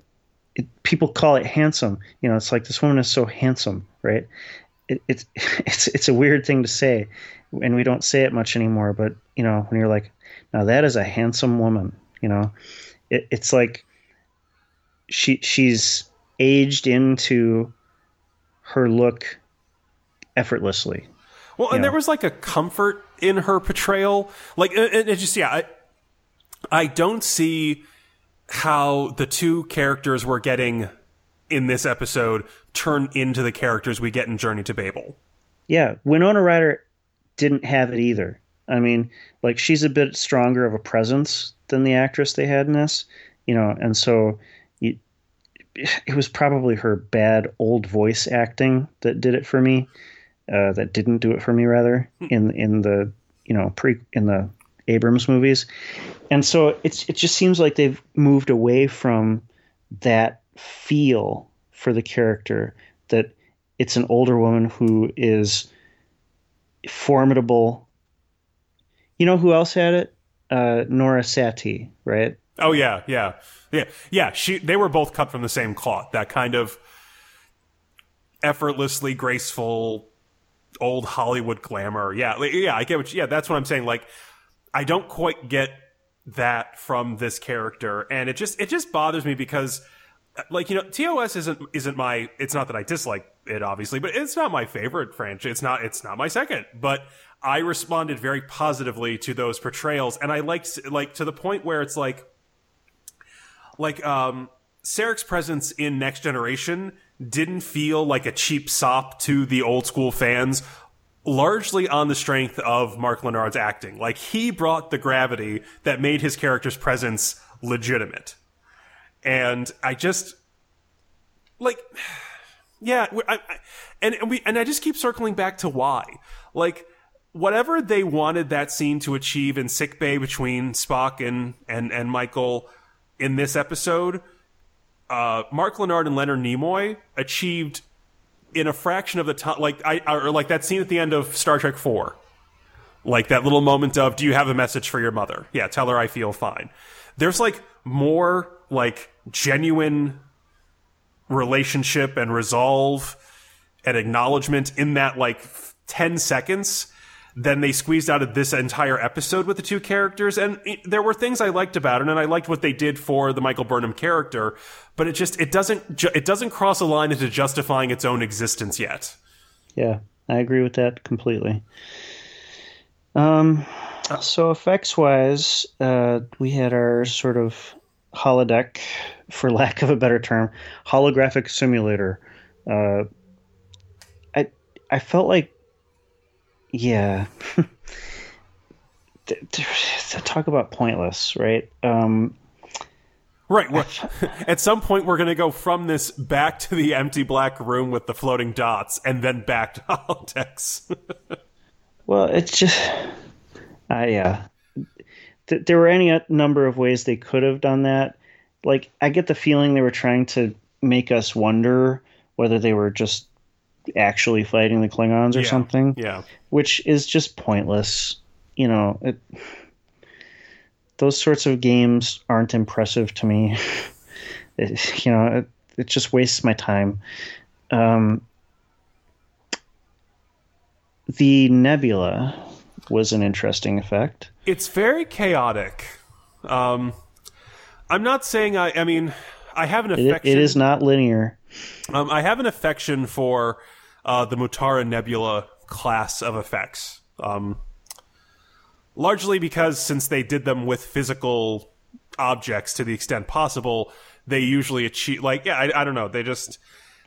it, people call it handsome. You know, it's like this woman is so handsome, right? It, it's it's it's a weird thing to say, and we don't say it much anymore. But you know, when you're like, now that is a handsome woman, you know, it, it's like she she's aged into her look effortlessly. Well, and Yeah. there was like a comfort in her portrayal. Like, and just yeah, I, I don't see how the two characters we're getting in this episode turn into the characters we get in Journey to Babel. Yeah, Winona Ryder didn't have it either. I mean, like she's a bit stronger of a presence than the actress they had in this, you know, and so you, it was probably her bad old voice acting that did it for me. Uh, that didn't do it for me, rather in in the you know pre in the Abrams movies, and so it's it just seems like they've moved away from that feel for the character that it's an older woman who is formidable. You know who else had it? Uh, Nora Sati, right? Oh yeah, yeah, yeah, yeah. She they were both cut from the same cloth. That kind of effortlessly graceful old Hollywood glamour. Yeah, yeah. I get what. You, yeah, that's what I'm saying. Like, I don't quite get that from this character, and it just it just bothers me because. Like you know, TOS isn't isn't my. It's not that I dislike it, obviously, but it's not my favorite franchise. It's not. It's not my second. But I responded very positively to those portrayals, and I liked like to the point where it's like like um Sarek's presence in Next Generation didn't feel like a cheap sop to the old school fans largely on the strength of Mark Lenard's acting. Like he brought the gravity that made his character's presence legitimate. And I just like yeah, I, I, and we and I just keep circling back to why. Like whatever they wanted that scene to achieve in sickbay between Spock and and and Michael in this episode, uh, Mark Lenard and Leonard Nimoy achieved in a fraction of the time. Like I or like that scene at the end of Star Trek Four, like that little moment of "Do you have a message for your mother?" Yeah, tell her I feel fine. There's like more like genuine relationship and resolve and acknowledgement in that like 10 seconds than they squeezed out of this entire episode with the two characters. And it, there were things I liked about it, and I liked what they did for the Michael Burnham character. But it just it doesn't ju- it doesn't cross a line into justifying its own existence yet. Yeah, I agree with that completely. Um, so effects wise, uh, we had our sort of holodeck, for lack of a better term, holographic simulator. Uh, I I felt like yeah. talk about pointless, right? Um, right. Well, at some point, we're going to go from this back to the empty black room with the floating dots, and then back to holodecks. well, it's just, uh, yeah. Th- there were any number of ways they could have done that. Like, I get the feeling they were trying to make us wonder whether they were just actually fighting the Klingons or yeah. something. Yeah. Which is just pointless. You know, it, those sorts of games aren't impressive to me. it, you know, it, it, just wastes my time. Um, the nebula was an interesting effect. It's very chaotic. Um, I'm not saying I. I mean, I have an affection. it, it is not linear. Um, I have an affection for uh, the Mutara Nebula class of effects. Um, largely because since they did them with physical objects to the extent possible, they usually achieve. Like, yeah, I, I don't know. They just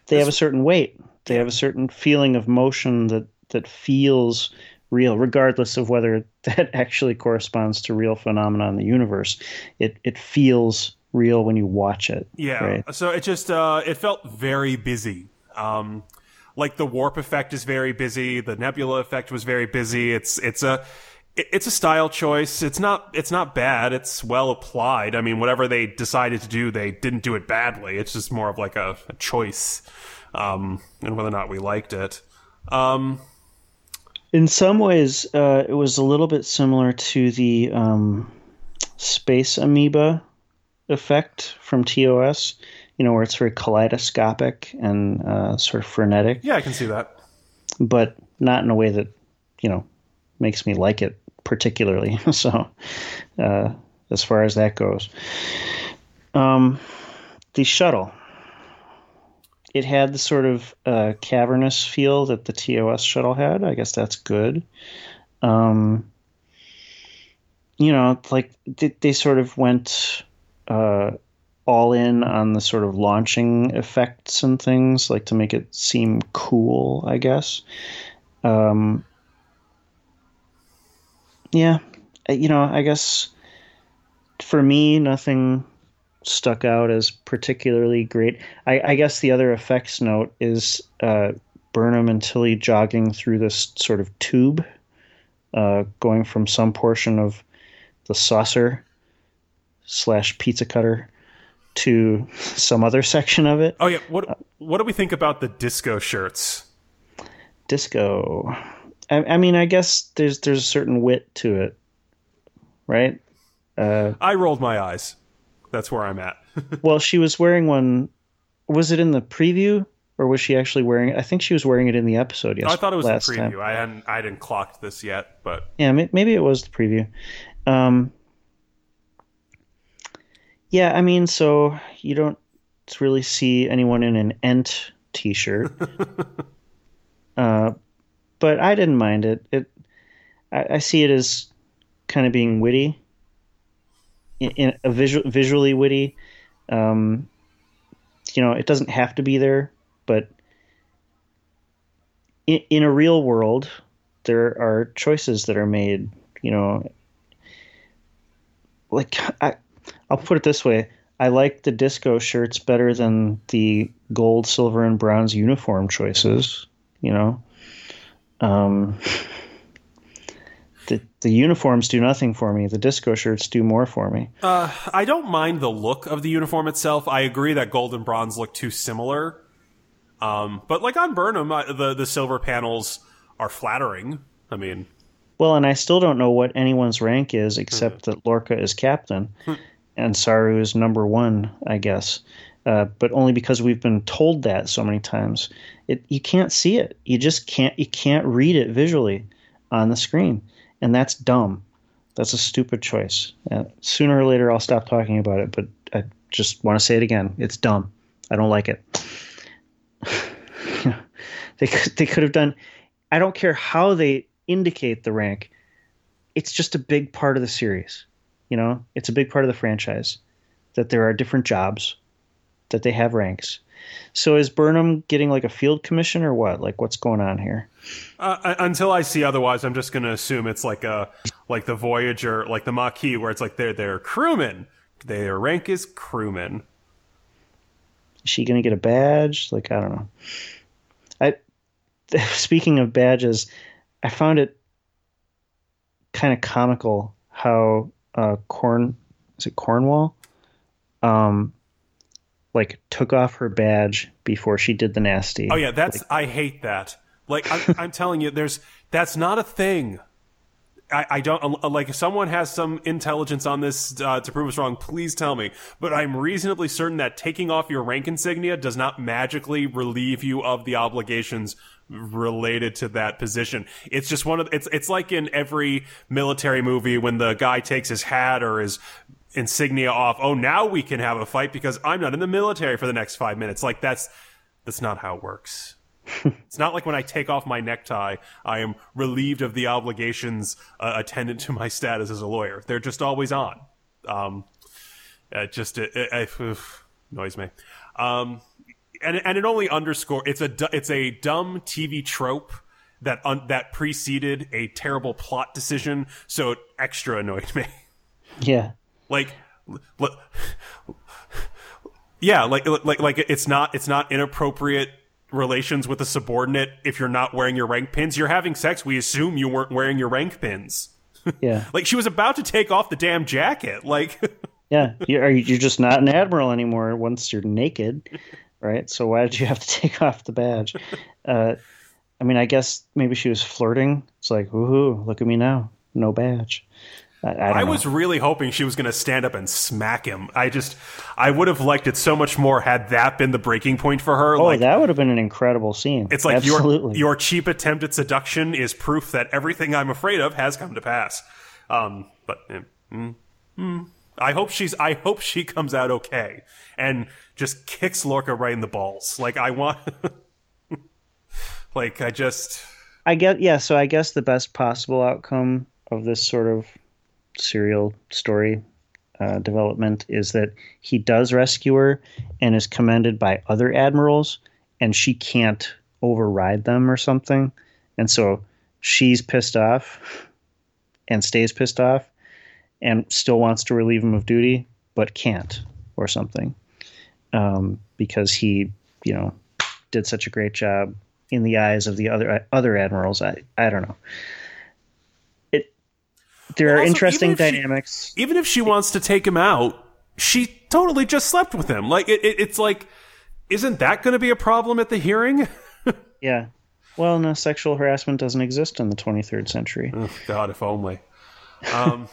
they have a certain weight. They have a certain feeling of motion that that feels real, regardless of whether that actually corresponds to real phenomena in the universe. It it feels real when you watch it. Yeah. Right? So it just uh, it felt very busy. Um, like the warp effect is very busy. The nebula effect was very busy. It's it's a it's a style choice. It's not it's not bad. It's well applied. I mean, whatever they decided to do, they didn't do it badly. It's just more of like a, a choice, um, and whether or not we liked it. Um, In some ways, uh, it was a little bit similar to the um, space amoeba effect from TOS. You know, where it's very kaleidoscopic and uh, sort of frenetic. Yeah, I can see that, but not in a way that you know makes me like it particularly. so, uh, as far as that goes, um, the shuttle. It had the sort of uh, cavernous feel that the TOS shuttle had. I guess that's good. Um, you know, like they, they sort of went uh, all in on the sort of launching effects and things, like to make it seem cool, I guess. Um, yeah, you know, I guess for me, nothing stuck out as particularly great. I, I guess the other effects note is uh, Burnham and Tilly jogging through this sort of tube, uh, going from some portion of the saucer slash pizza cutter to some other section of it. Oh yeah, what what do we think about the disco shirts? Disco. I, I mean, I guess there's there's a certain wit to it, right? Uh, I rolled my eyes. That's where I'm at. well, she was wearing one. Was it in the preview, or was she actually wearing it? I think she was wearing it in the episode. Yes, I thought it was the preview. time. I hadn't I hadn't clocked this yet, but Yeah, maybe it was the preview. Um, yeah, I mean, so you don't really see anyone in an Ent T-shirt, uh, but I didn't mind it. It, I, I see it as kind of being witty, in, in a visual, visually witty. Um, you know, it doesn't have to be there but in, in a real world, there are choices that are made. You know, like I, I'll put it this way: I like the disco shirts better than the gold, silver, and bronze uniform choices. You know, um, the the uniforms do nothing for me. The disco shirts do more for me. Uh, I don't mind the look of the uniform itself. I agree that gold and bronze look too similar. Um, but like on Burnham, uh, the the silver panels are flattering. I mean, well, and I still don't know what anyone's rank is except that Lorca is captain and Saru is number one, I guess. Uh, but only because we've been told that so many times. It you can't see it. You just can't you can't read it visually on the screen, and that's dumb. That's a stupid choice. Uh, sooner or later, I'll stop talking about it, but I just want to say it again. It's dumb. I don't like it. they could, they could have done. I don't care how they indicate the rank. It's just a big part of the series. You know, it's a big part of the franchise that there are different jobs, that they have ranks. So is Burnham getting like a field commission or what? Like what's going on here? Uh, until I see otherwise, I'm just going to assume it's like a like the Voyager, like the Maquis, where it's like they're they're crewmen. Their rank is crewman. Is she going to get a badge? Like I don't know. I speaking of badges, I found it kind of comical how uh, Corn is it Cornwell, um, like took off her badge before she did the nasty. Oh yeah, that's like, I hate that. Like I'm, I'm telling you, there's that's not a thing. I, I don't like if someone has some intelligence on this uh, to prove us wrong. Please tell me. But I'm reasonably certain that taking off your rank insignia does not magically relieve you of the obligations related to that position. It's just one of it's it's like in every military movie when the guy takes his hat or his insignia off. Oh, now we can have a fight because I'm not in the military for the next 5 minutes. Like that's that's not how it works. it's not like when I take off my necktie, I am relieved of the obligations uh, attendant to my status as a lawyer. They're just always on. Um, it just it, it, it annoys me. Um, and and it only underscore it's a it's a dumb TV trope that un, that preceded a terrible plot decision, so it extra annoyed me. Yeah, like. L- yeah, like like like it's not it's not inappropriate relations with a subordinate if you're not wearing your rank pins. You're having sex. We assume you weren't wearing your rank pins. Yeah. like she was about to take off the damn jacket. Like. yeah, you're you're just not an admiral anymore once you're naked, right? So why did you have to take off the badge? Uh, I mean, I guess maybe she was flirting. It's like, woohoo, look at me now, no badge. I, I, I was really hoping she was going to stand up and smack him. I just, I would have liked it so much more had that been the breaking point for her. Oh, like, that would have been an incredible scene. It's like Absolutely. your your cheap attempt at seduction is proof that everything I'm afraid of has come to pass. Um, but mm, mm, I hope she's. I hope she comes out okay and just kicks Lorca right in the balls. Like I want. like I just. I get yeah. So I guess the best possible outcome of this sort of serial story uh, development is that he does rescue her and is commended by other admirals, and she can't override them or something, and so she's pissed off and stays pissed off and still wants to relieve him of duty but can't or something um, because he you know did such a great job in the eyes of the other other admirals. I i don't know there well, are also, interesting even dynamics. She, even if she wants to take him out, she totally just slept with him. Like it, it, it's like, isn't that going to be a problem at the hearing? yeah. Well, no, sexual harassment doesn't exist in the 23rd century. Oh, God, if only. Um,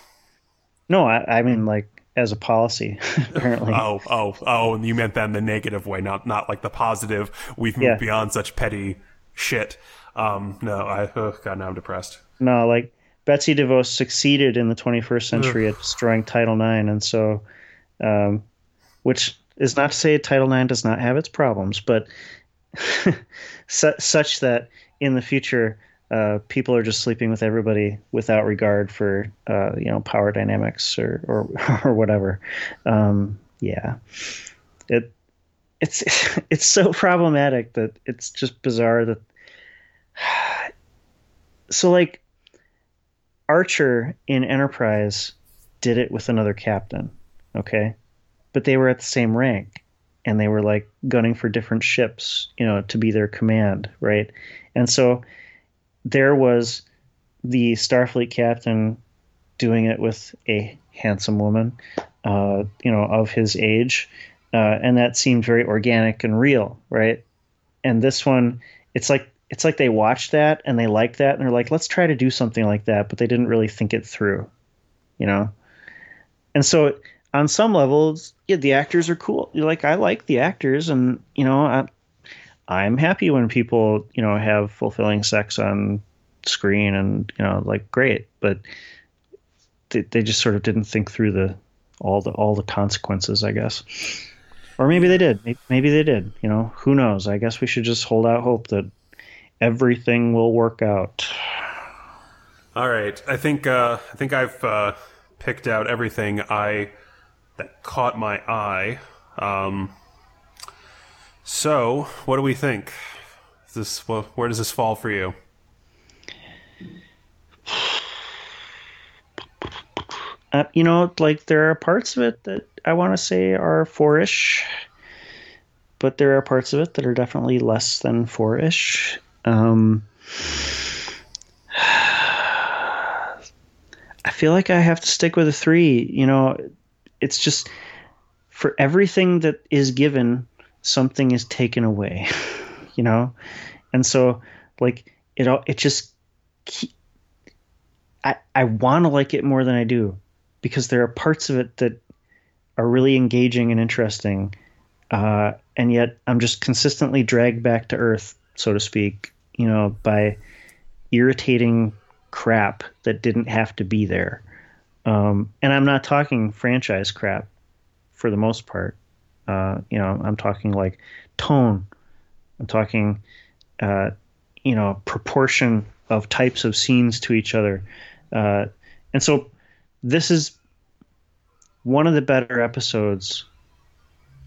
no, I, I mean like as a policy, apparently. oh, oh, oh, and you meant that in the negative way, not not like the positive. We've moved yeah. beyond such petty shit. Um, no, I oh, God, now I'm depressed. No, like Betsy DeVos succeeded in the 21st century Ugh. at destroying Title IX, and so, um, which is not to say Title IX does not have its problems, but su- such that in the future uh, people are just sleeping with everybody without regard for uh, you know power dynamics or or, or whatever. Um, yeah, it it's it's so problematic that it's just bizarre that so like Archer in Enterprise did it with another captain, okay? But they were at the same rank and they were like gunning for different ships, you know, to be their command, right? And so there was the Starfleet captain doing it with a handsome woman, uh, you know, of his age, uh, and that seemed very organic and real, right? And this one, it's like it's like they watched that and they liked that and they're like, let's try to do something like that, but they didn't really think it through, you know. And so, on some levels, yeah, the actors are cool. You're like, I like the actors, and you know, I, I'm happy when people, you know, have fulfilling sex on screen, and you know, like great, but they, they just sort of didn't think through the all the all the consequences, I guess. Or maybe they did. Maybe they did. You know, who knows? I guess we should just hold out hope that everything will work out. All right. I think uh, I think I've uh, picked out everything I that caught my eye. Um, so, what do we think? Is this well, where does this fall for you? Uh, you know, like there are parts of it that I want to say are four-ish, but there are parts of it that are definitely less than four-ish. Um, I feel like I have to stick with a three. You know, it's just for everything that is given, something is taken away. You know, and so like it all it just I I want to like it more than I do because there are parts of it that are really engaging and interesting, uh, and yet I'm just consistently dragged back to earth, so to speak, you know, by irritating crap that didn't have to be there. Um, and I'm not talking franchise crap for the most part. Uh, you know, I'm talking like tone. I'm talking, uh, you know, proportion of types of scenes to each other. Uh, and so this is one of the better episodes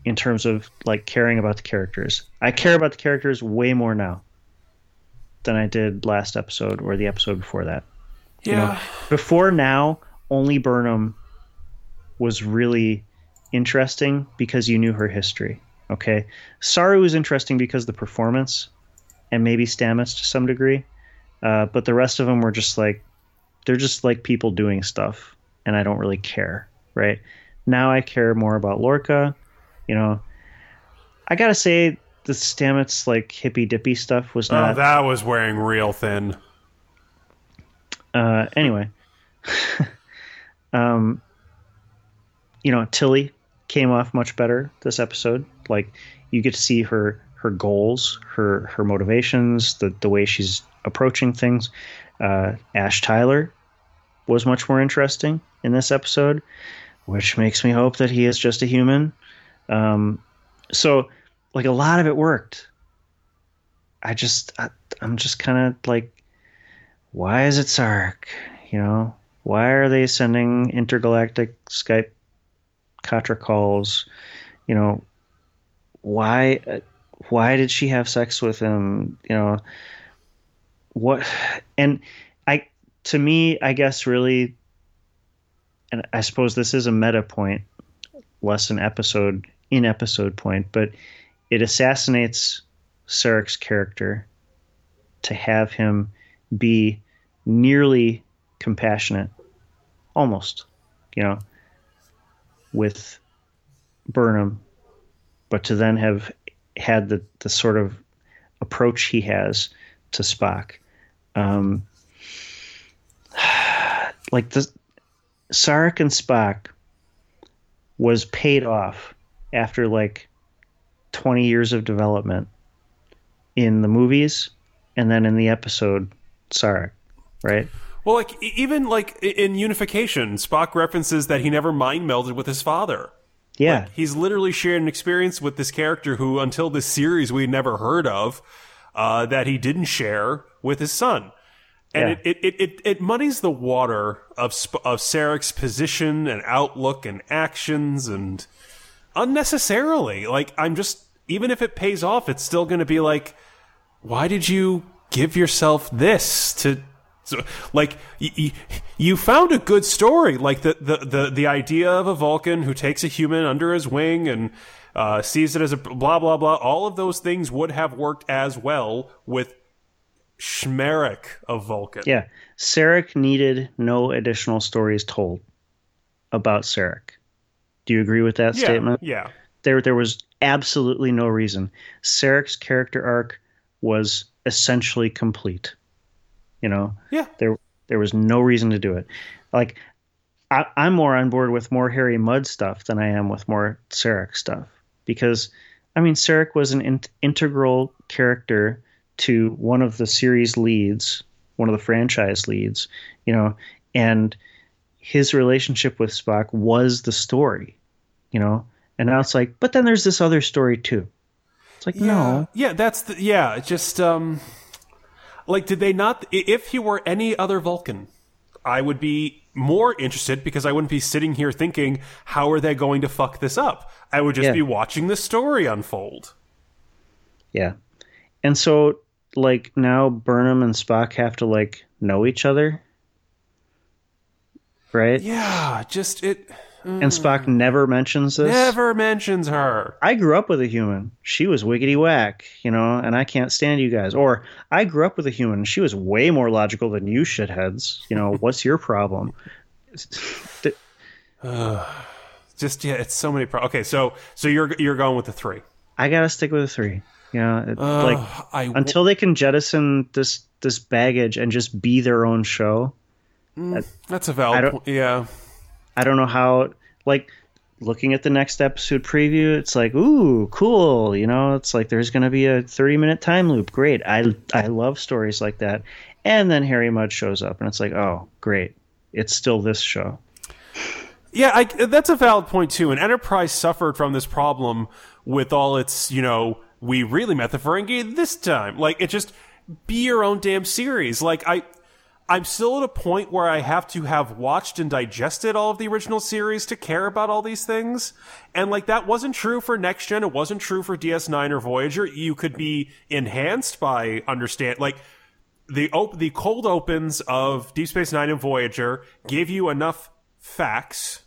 in terms of like caring about the characters. I care about the characters way more now than I did last episode or the episode before that. Yeah. You know, before now, only Burnham was really interesting because you knew her history. Okay. Saru was interesting because the performance and maybe Stamets to some degree. Uh, but the rest of them were just like, they're just like people doing stuff, and I don't really care. Right. Now I care more about Lorca. You know, I gotta say, the Stamets like hippy dippy stuff was not. Oh, that was wearing real thin. Uh, anyway, um, you know, Tilly came off much better this episode. Like you get to see her her goals, her her motivations, the the way she's approaching things. Uh, Ash Tyler was much more interesting in this episode, which makes me hope that he is just a human. Um, so, like a lot of it worked. I just I, I'm just kind of like, why is it Sarek? You know, why are they sending intergalactic Skype Katra calls? You know, why uh, why did she have sex with him? You know, what? And I, to me, I guess really, and I suppose this is a meta point, less an episode in episode point, but it assassinates Sarek's character to have him be nearly compassionate, almost, you know, with Burnham, but to then have had the, the sort of approach he has to Spock. Um, like the Sarek and Spock was paid off after like 20 years of development in the movies and then in the episode Sarek, right? Well, like even like in Unification, Spock references that he never mind melded with his father. Yeah, like, he's literally shared an experience with this character who, until this series, we'd never heard of, uh, that he didn't share with his son. And yeah. it, it, it, it muddies the water of of Sarek's position and outlook and actions and unnecessarily. Like I'm just even if it pays off, it's still going to be like, why did you give yourself this to so, like you found a good story, like the, the the the idea of a Vulcan who takes a human under his wing and uh, sees it as a blah blah blah. All of those things would have worked as well with Schmerich of Vulcan. Yeah, Sarek needed no additional stories told about Sarek. Do you agree with that yeah, statement? Yeah. There, there was absolutely no reason. Sarek's character arc was essentially complete. You know, Yeah. there there was no reason to do it. Like, I, I'm more on board with more Harry Mudd stuff than I am with more Sarek stuff because, I mean, Sarek was an in- integral character to one of the series leads, one of the franchise leads, you know, and his relationship with Spock was the story, you know, and now it's like, but then there's this other story too. It's like, no, Yeah, that's the yeah. Just um, like did they not? If he were any other Vulcan, I would be more interested because I wouldn't be sitting here thinking, how are they going to fuck this up? I would just Yeah. be watching the story unfold. Yeah. And so like now Burnham and Spock have to like know each other. Right? Yeah, just it And Spock mm. never mentions this. never mentions her. I grew up with a human. She was wiggity whack, you know, and I can't stand you guys. Or I grew up with a human. She was way more logical than you shitheads. You know, what's your problem? Just yeah, it's so many. Pro- okay, so so you're you're going with the three. I gotta stick with the three. You know, it- like until they can jettison this this baggage and just be their own show. Mm. that's a valid point. Yeah. I don't know how like looking at the next episode preview, it's like, ooh, cool, you know, it's like there's gonna be a thirty minute time loop. Great. I I love stories like that. And then Harry Mudd shows up and it's like, oh, great. It's still this show. Yeah, I, that's a valid point too. And Enterprise suffered from this problem with all its, you know, we really met the Ferengi this time. Like it just be your own damn series. Like I, I'm still at a point where I have to have watched and digested all of the original series to care about all these things. And like that wasn't true for Next Gen. It wasn't true for DS9 or Voyager. You could be enhanced by understand like the op- the cold opens of Deep Space Nine and Voyager gave you enough facts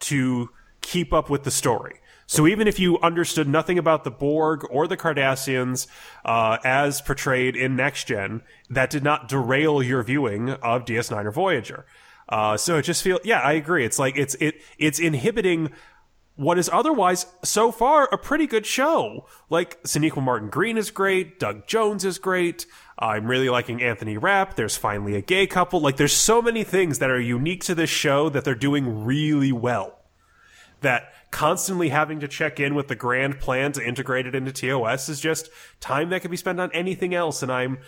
to keep up with the story. So even if you understood nothing about the Borg or the Cardassians uh, as portrayed in Next Gen, that did not derail your viewing of DS9 or Voyager. Uh, so it just feel yeah, I agree. It's like it's it it's inhibiting what is otherwise so far a pretty good show. Like Sonequa Martin Green is great, Doug Jones is great. I'm really liking Anthony Rapp. There's finally a gay couple. Like there's so many things that are unique to this show that they're doing really well. That constantly having to check in with the grand plan to integrate it into TOS is just time that could be spent on anything else. And I'm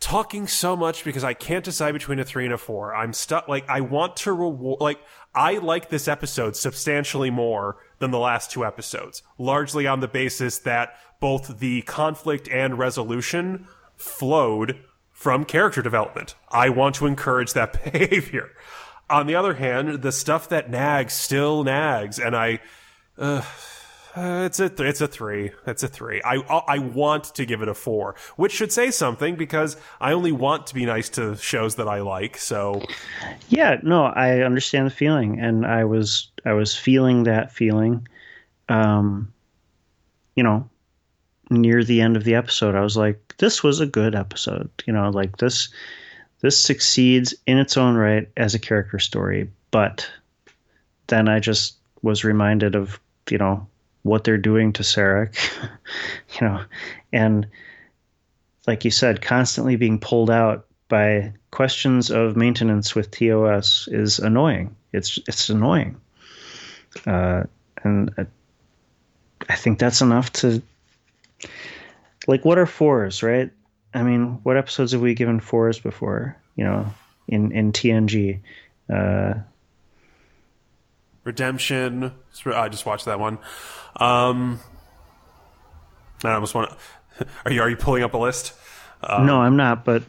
talking so much because I can't decide between a three and a four. I'm stuck. Like I want to reward. Like I like this episode substantially more than the last two episodes, largely on the basis that both the conflict and resolution flowed from character development. I want to encourage that behavior. On the other hand, the stuff that nags still nags, and I. Uh, uh, it's a it's a three. It's a three. I I want to give it a four, which should say something because I only want to be nice to shows that I like. So Yeah, no, I understand the feeling, and I was I was feeling that feeling. Um, you know, near the end of the episode, I was like, "This was a good episode." You know, like this this succeeds in its own right as a character story, but then I just was reminded of you know what they're doing to Sarek, you know, and like you said, constantly being pulled out by questions of maintenance with TOS is annoying. It's it's annoying, uh, and I, I think that's enough to like what are fours, right? I mean, what episodes have we given fours before? You know, in in TNG. Uh, redemption. I just watched that one. Um, I almost want to. Are you are you pulling up a list? no, I'm not, but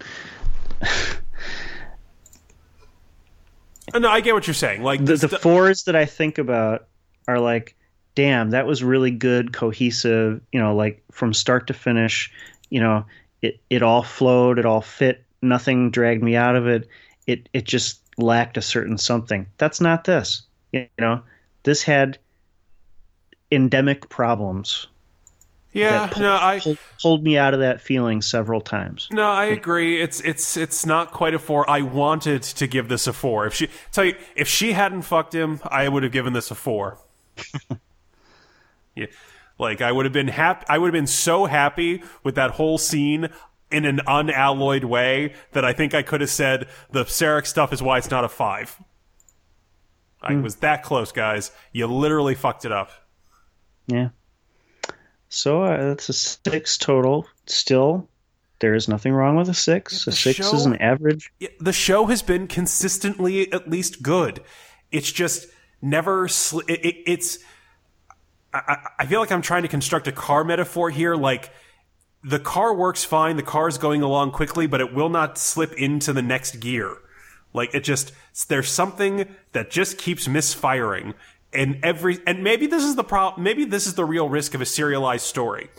No, I get what you're saying. Like the, the fours that I think about are like damn, that was really good, cohesive, you know, like from start to finish, you know, it, it all flowed, it all fit, nothing dragged me out of it. It it just lacked a certain something. That's not this. You know, this had endemic problems. Yeah, pulled, no, I pulled, pulled, me out of that feeling several times. No, I agree. It's it's it's not quite a four. I wanted to give this a four. If she tell you if she hadn't fucked him, I would have given this a four. yeah, like I would have been happy. I would have been so happy with that whole scene in an unalloyed way that I think I could have said the Sarek stuff is why it's not a five. I mm. was that close, guys. You literally fucked it up. Yeah. So uh, that's a six total. Still, there is nothing wrong with a six. A six show, is an average. The show has been consistently at least good. It's just never. Sl- it, it, it's. I, I feel like I'm trying to construct a car metaphor here. Like the car works fine. The car's going along quickly, but it will not slip into the next gear. Like it just there's something that just keeps misfiring and every and maybe this is the problem maybe this is the real risk of a serialized story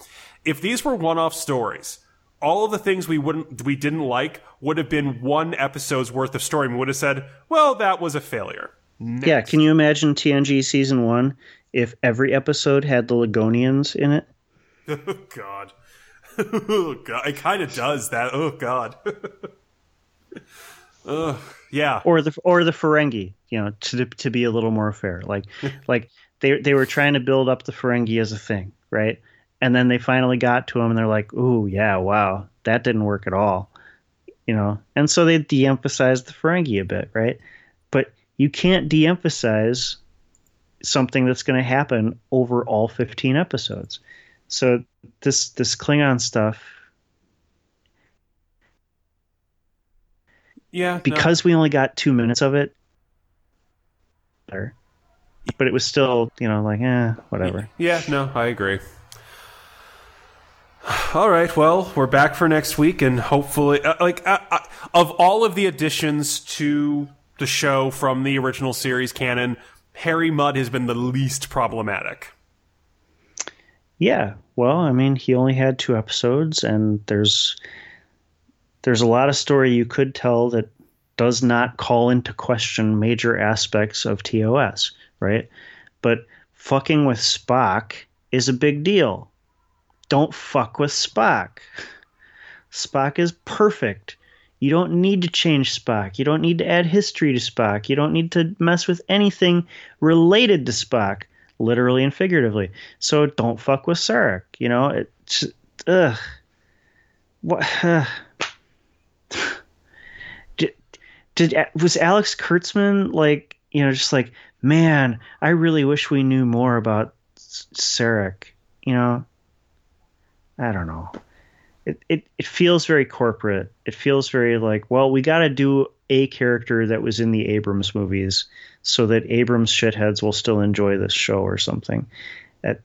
if these were one-off stories all of the things we wouldn't we didn't like would have been one episode's worth of story we would have said well that was a failure Next. yeah can you imagine tng season one if every episode had the ligonians in it oh god oh god it kind of does that oh god Ugh, yeah. Or the or the Ferengi, you know, to to be a little more fair. Like like they they were trying to build up the Ferengi as a thing, right? And then they finally got to them and they're like, "Ooh, yeah, wow. That didn't work at all." You know. And so they de-emphasized the Ferengi a bit, right? But you can't de-emphasize something that's going to happen over all 15 episodes. So this this Klingon stuff Yeah. Because no. we only got two minutes of it. But it was still, you know, like, eh, whatever. Yeah, no, I agree. All right, well, we're back for next week, and hopefully, uh, like, uh, uh, of all of the additions to the show from the original series canon, Harry Mudd has been the least problematic. Yeah, well, I mean, he only had two episodes, and there's there's a lot of story you could tell that does not call into question major aspects of TOS, right? But fucking with Spock is a big deal. Don't fuck with Spock. Spock is perfect. You don't need to change Spock. You don't need to add history to Spock. You don't need to mess with anything related to Spock, literally and figuratively. So don't fuck with Sarek. You know, it's ugh. What? Uh, did was Alex Kurtzman like you know just like man I really wish we knew more about Sarek you know I don't know it, it it feels very corporate it feels very like well we got to do a character that was in the Abrams movies so that Abrams shitheads will still enjoy this show or something it,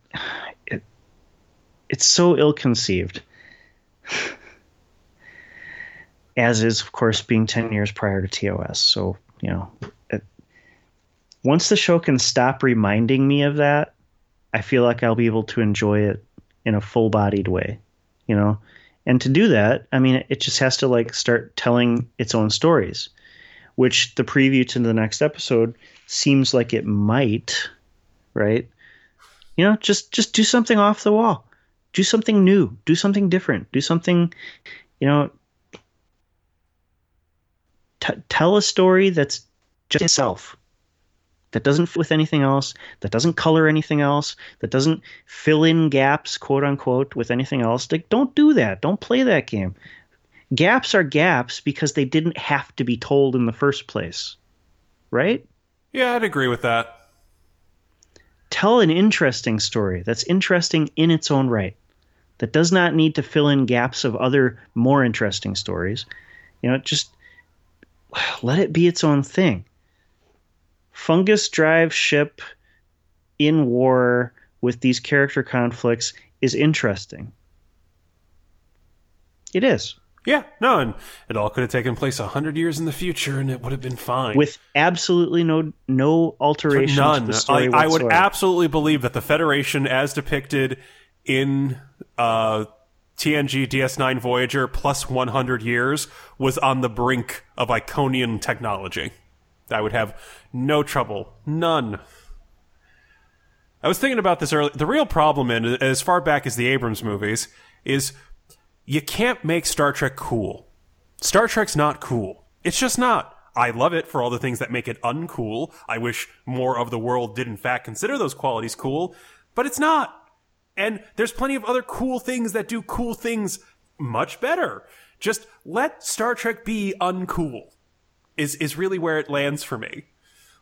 it it's so ill conceived as is, of course, being 10 years prior to TOS. So, you know, it, once the show can stop reminding me of that, I feel like I'll be able to enjoy it in a full bodied way, you know? And to do that, I mean, it just has to like start telling its own stories, which the preview to the next episode seems like it might, right? You know, just just do something off the wall. Do something new, do something different, do something, you know, t- tell a story that's just itself that doesn't fit with anything else, that doesn't color anything else, that doesn't fill in gaps, quote unquote, with anything else. Like, don't do that. Don't play that game. Gaps are gaps because they didn't have to be told in the first place. Right? Yeah, I'd agree with that. Tell an interesting story that's interesting in its own right, that does not need to fill in gaps of other more interesting stories. You know, just let it be its own thing. Fungus drive ship in war with these character conflicts is interesting. It is. Yeah, no, and it all could have taken place a hundred years in the future, and it would have been fine with absolutely no no alteration. None. I, I, would absolutely believe that the Federation, as depicted in uh, TNG DS9 Voyager plus 100 years, was on the brink of Iconian technology. I would have no trouble, none. I was thinking about this earlier. The real problem, in as far back as the Abrams movies, is you can't make Star Trek cool. Star Trek's not cool. It's just not. I love it for all the things that make it uncool. I wish more of the world did in fact consider those qualities cool, but it's not. And there's plenty of other cool things that do cool things much better. Just let Star Trek be uncool. Is is really where it lands for me.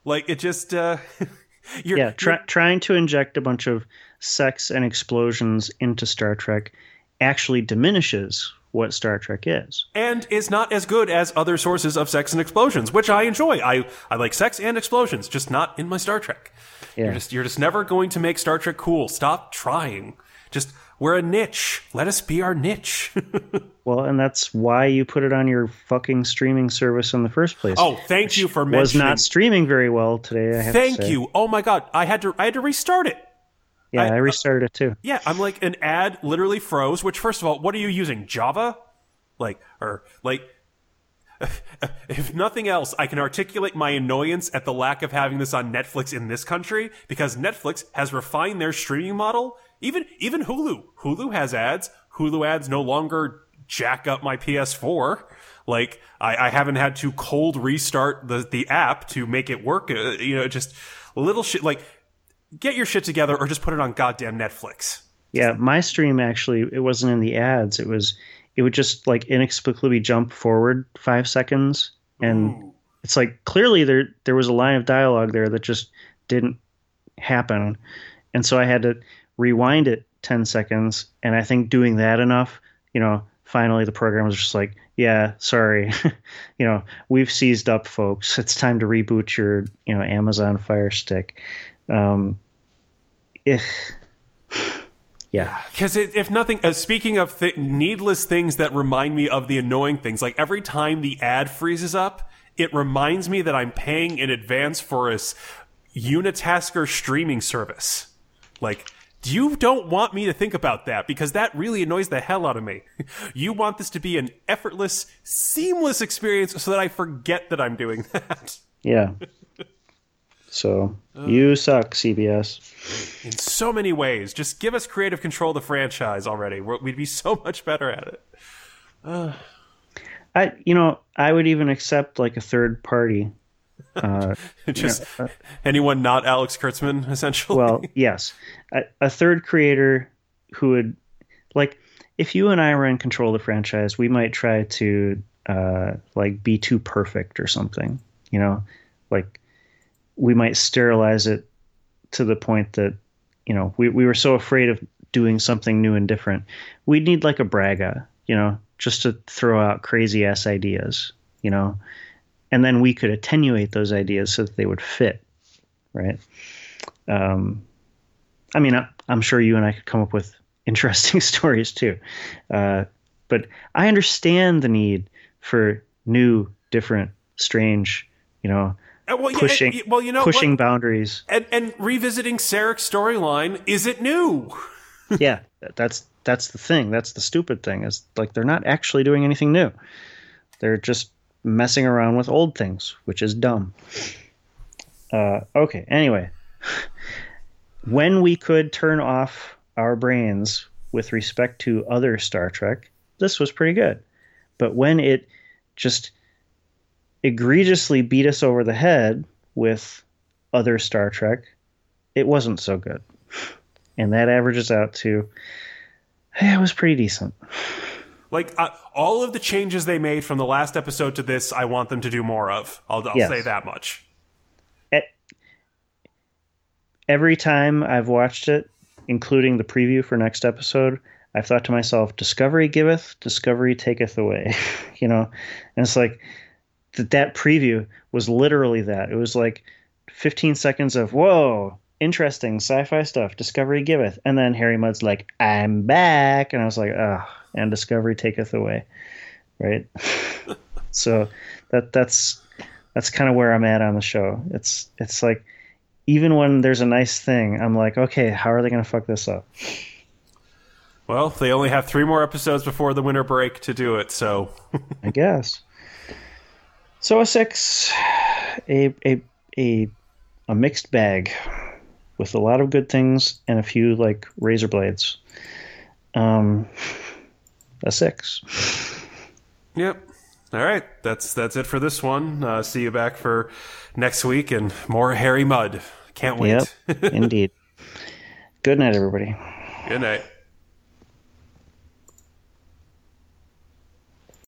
Like it just uh yeah, try, trying to inject a bunch of sex and explosions into Star Trek actually diminishes what Star Trek is. And is not as good as other sources of sex and explosions, which I enjoy. I, I like sex and explosions, just not in my Star Trek. Yeah. You're just you're just never going to make Star Trek cool. Stop trying. Just we're a niche. Let us be our niche. well, and that's why you put it on your fucking streaming service in the first place. Oh, thank you for mentioning. Was not streaming very well today. thank you. Oh my god, I had to I had to restart it. Yeah, I, I restarted it too. Yeah, I'm like an ad literally froze. Which, first of all, what are you using? Java, like or like. If nothing else, I can articulate my annoyance at the lack of having this on Netflix in this country because Netflix has refined their streaming model. Even even Hulu, Hulu has ads. Hulu ads no longer jack up my PS4. Like I, I haven't had to cold restart the the app to make it work. Uh, you know, just little shit like get your shit together or just put it on goddamn Netflix. Yeah, my stream actually it wasn't in the ads. It was it would just like inexplicably jump forward five seconds, and Ooh. it's like clearly there there was a line of dialogue there that just didn't happen, and so I had to rewind it ten seconds, and I think doing that enough, you know, finally the program was just like, yeah, sorry, you know, we've seized up, folks. It's time to reboot your you know Amazon Fire Stick. Um, if yeah because if nothing uh, speaking of th- needless things that remind me of the annoying things like every time the ad freezes up it reminds me that i'm paying in advance for a unitasker streaming service like you don't want me to think about that because that really annoys the hell out of me. You want this to be an effortless, seamless experience so that I forget that I'm doing that. Yeah. So uh, you suck, CBS. In so many ways. Just give us creative control of the franchise already. We'd be so much better at it. Uh, I, you know, I would even accept like a third party. Uh, Just you know, uh, anyone not Alex Kurtzman, essentially. Well, yes, a, a third creator who would like if you and I were in control of the franchise, we might try to uh, like be too perfect or something. You know, like we might sterilize it to the point that you know we, we were so afraid of doing something new and different we'd need like a braga you know just to throw out crazy ass ideas you know and then we could attenuate those ideas so that they would fit right um, i mean I, am sure you and i could come up with interesting stories too uh, but i understand the need for new different strange you know uh, well, pushing, yeah, well, you know, pushing what? boundaries, and and revisiting Sarek's storyline. Is it new? yeah, that's that's the thing. That's the stupid thing. Is like they're not actually doing anything new. They're just messing around with old things, which is dumb. Uh, okay. Anyway, when we could turn off our brains with respect to other Star Trek, this was pretty good. But when it just egregiously beat us over the head with other Star Trek, it wasn't so good. And that averages out to, hey, it was pretty decent. Like uh, all of the changes they made from the last episode to this, I want them to do more of. I'll, I'll yes. say that much. At, every time I've watched it, including the preview for next episode, I've thought to myself, "Discovery giveth, discovery taketh away." you know, and it's like that that preview was literally that. It was like 15 seconds of whoa, interesting sci-fi stuff. Discovery giveth, and then Harry Mudd's like, "I'm back," and I was like, "Ah," and Discovery taketh away. right? so that that's that's kind of where I'm at on the show. It's it's like even when there's a nice thing, I'm like, okay, how are they going to fuck this up? Well, they only have three more episodes before the winter break to do it, so I guess. So a six, a a a a mixed bag with a lot of good things and a few like razor blades. Um, a six. Yep. All right, that's that's it for this one. Uh, see you back for next week and more Harry Mudd. Can't wait. Yep, indeed. Good night, everybody. Good night.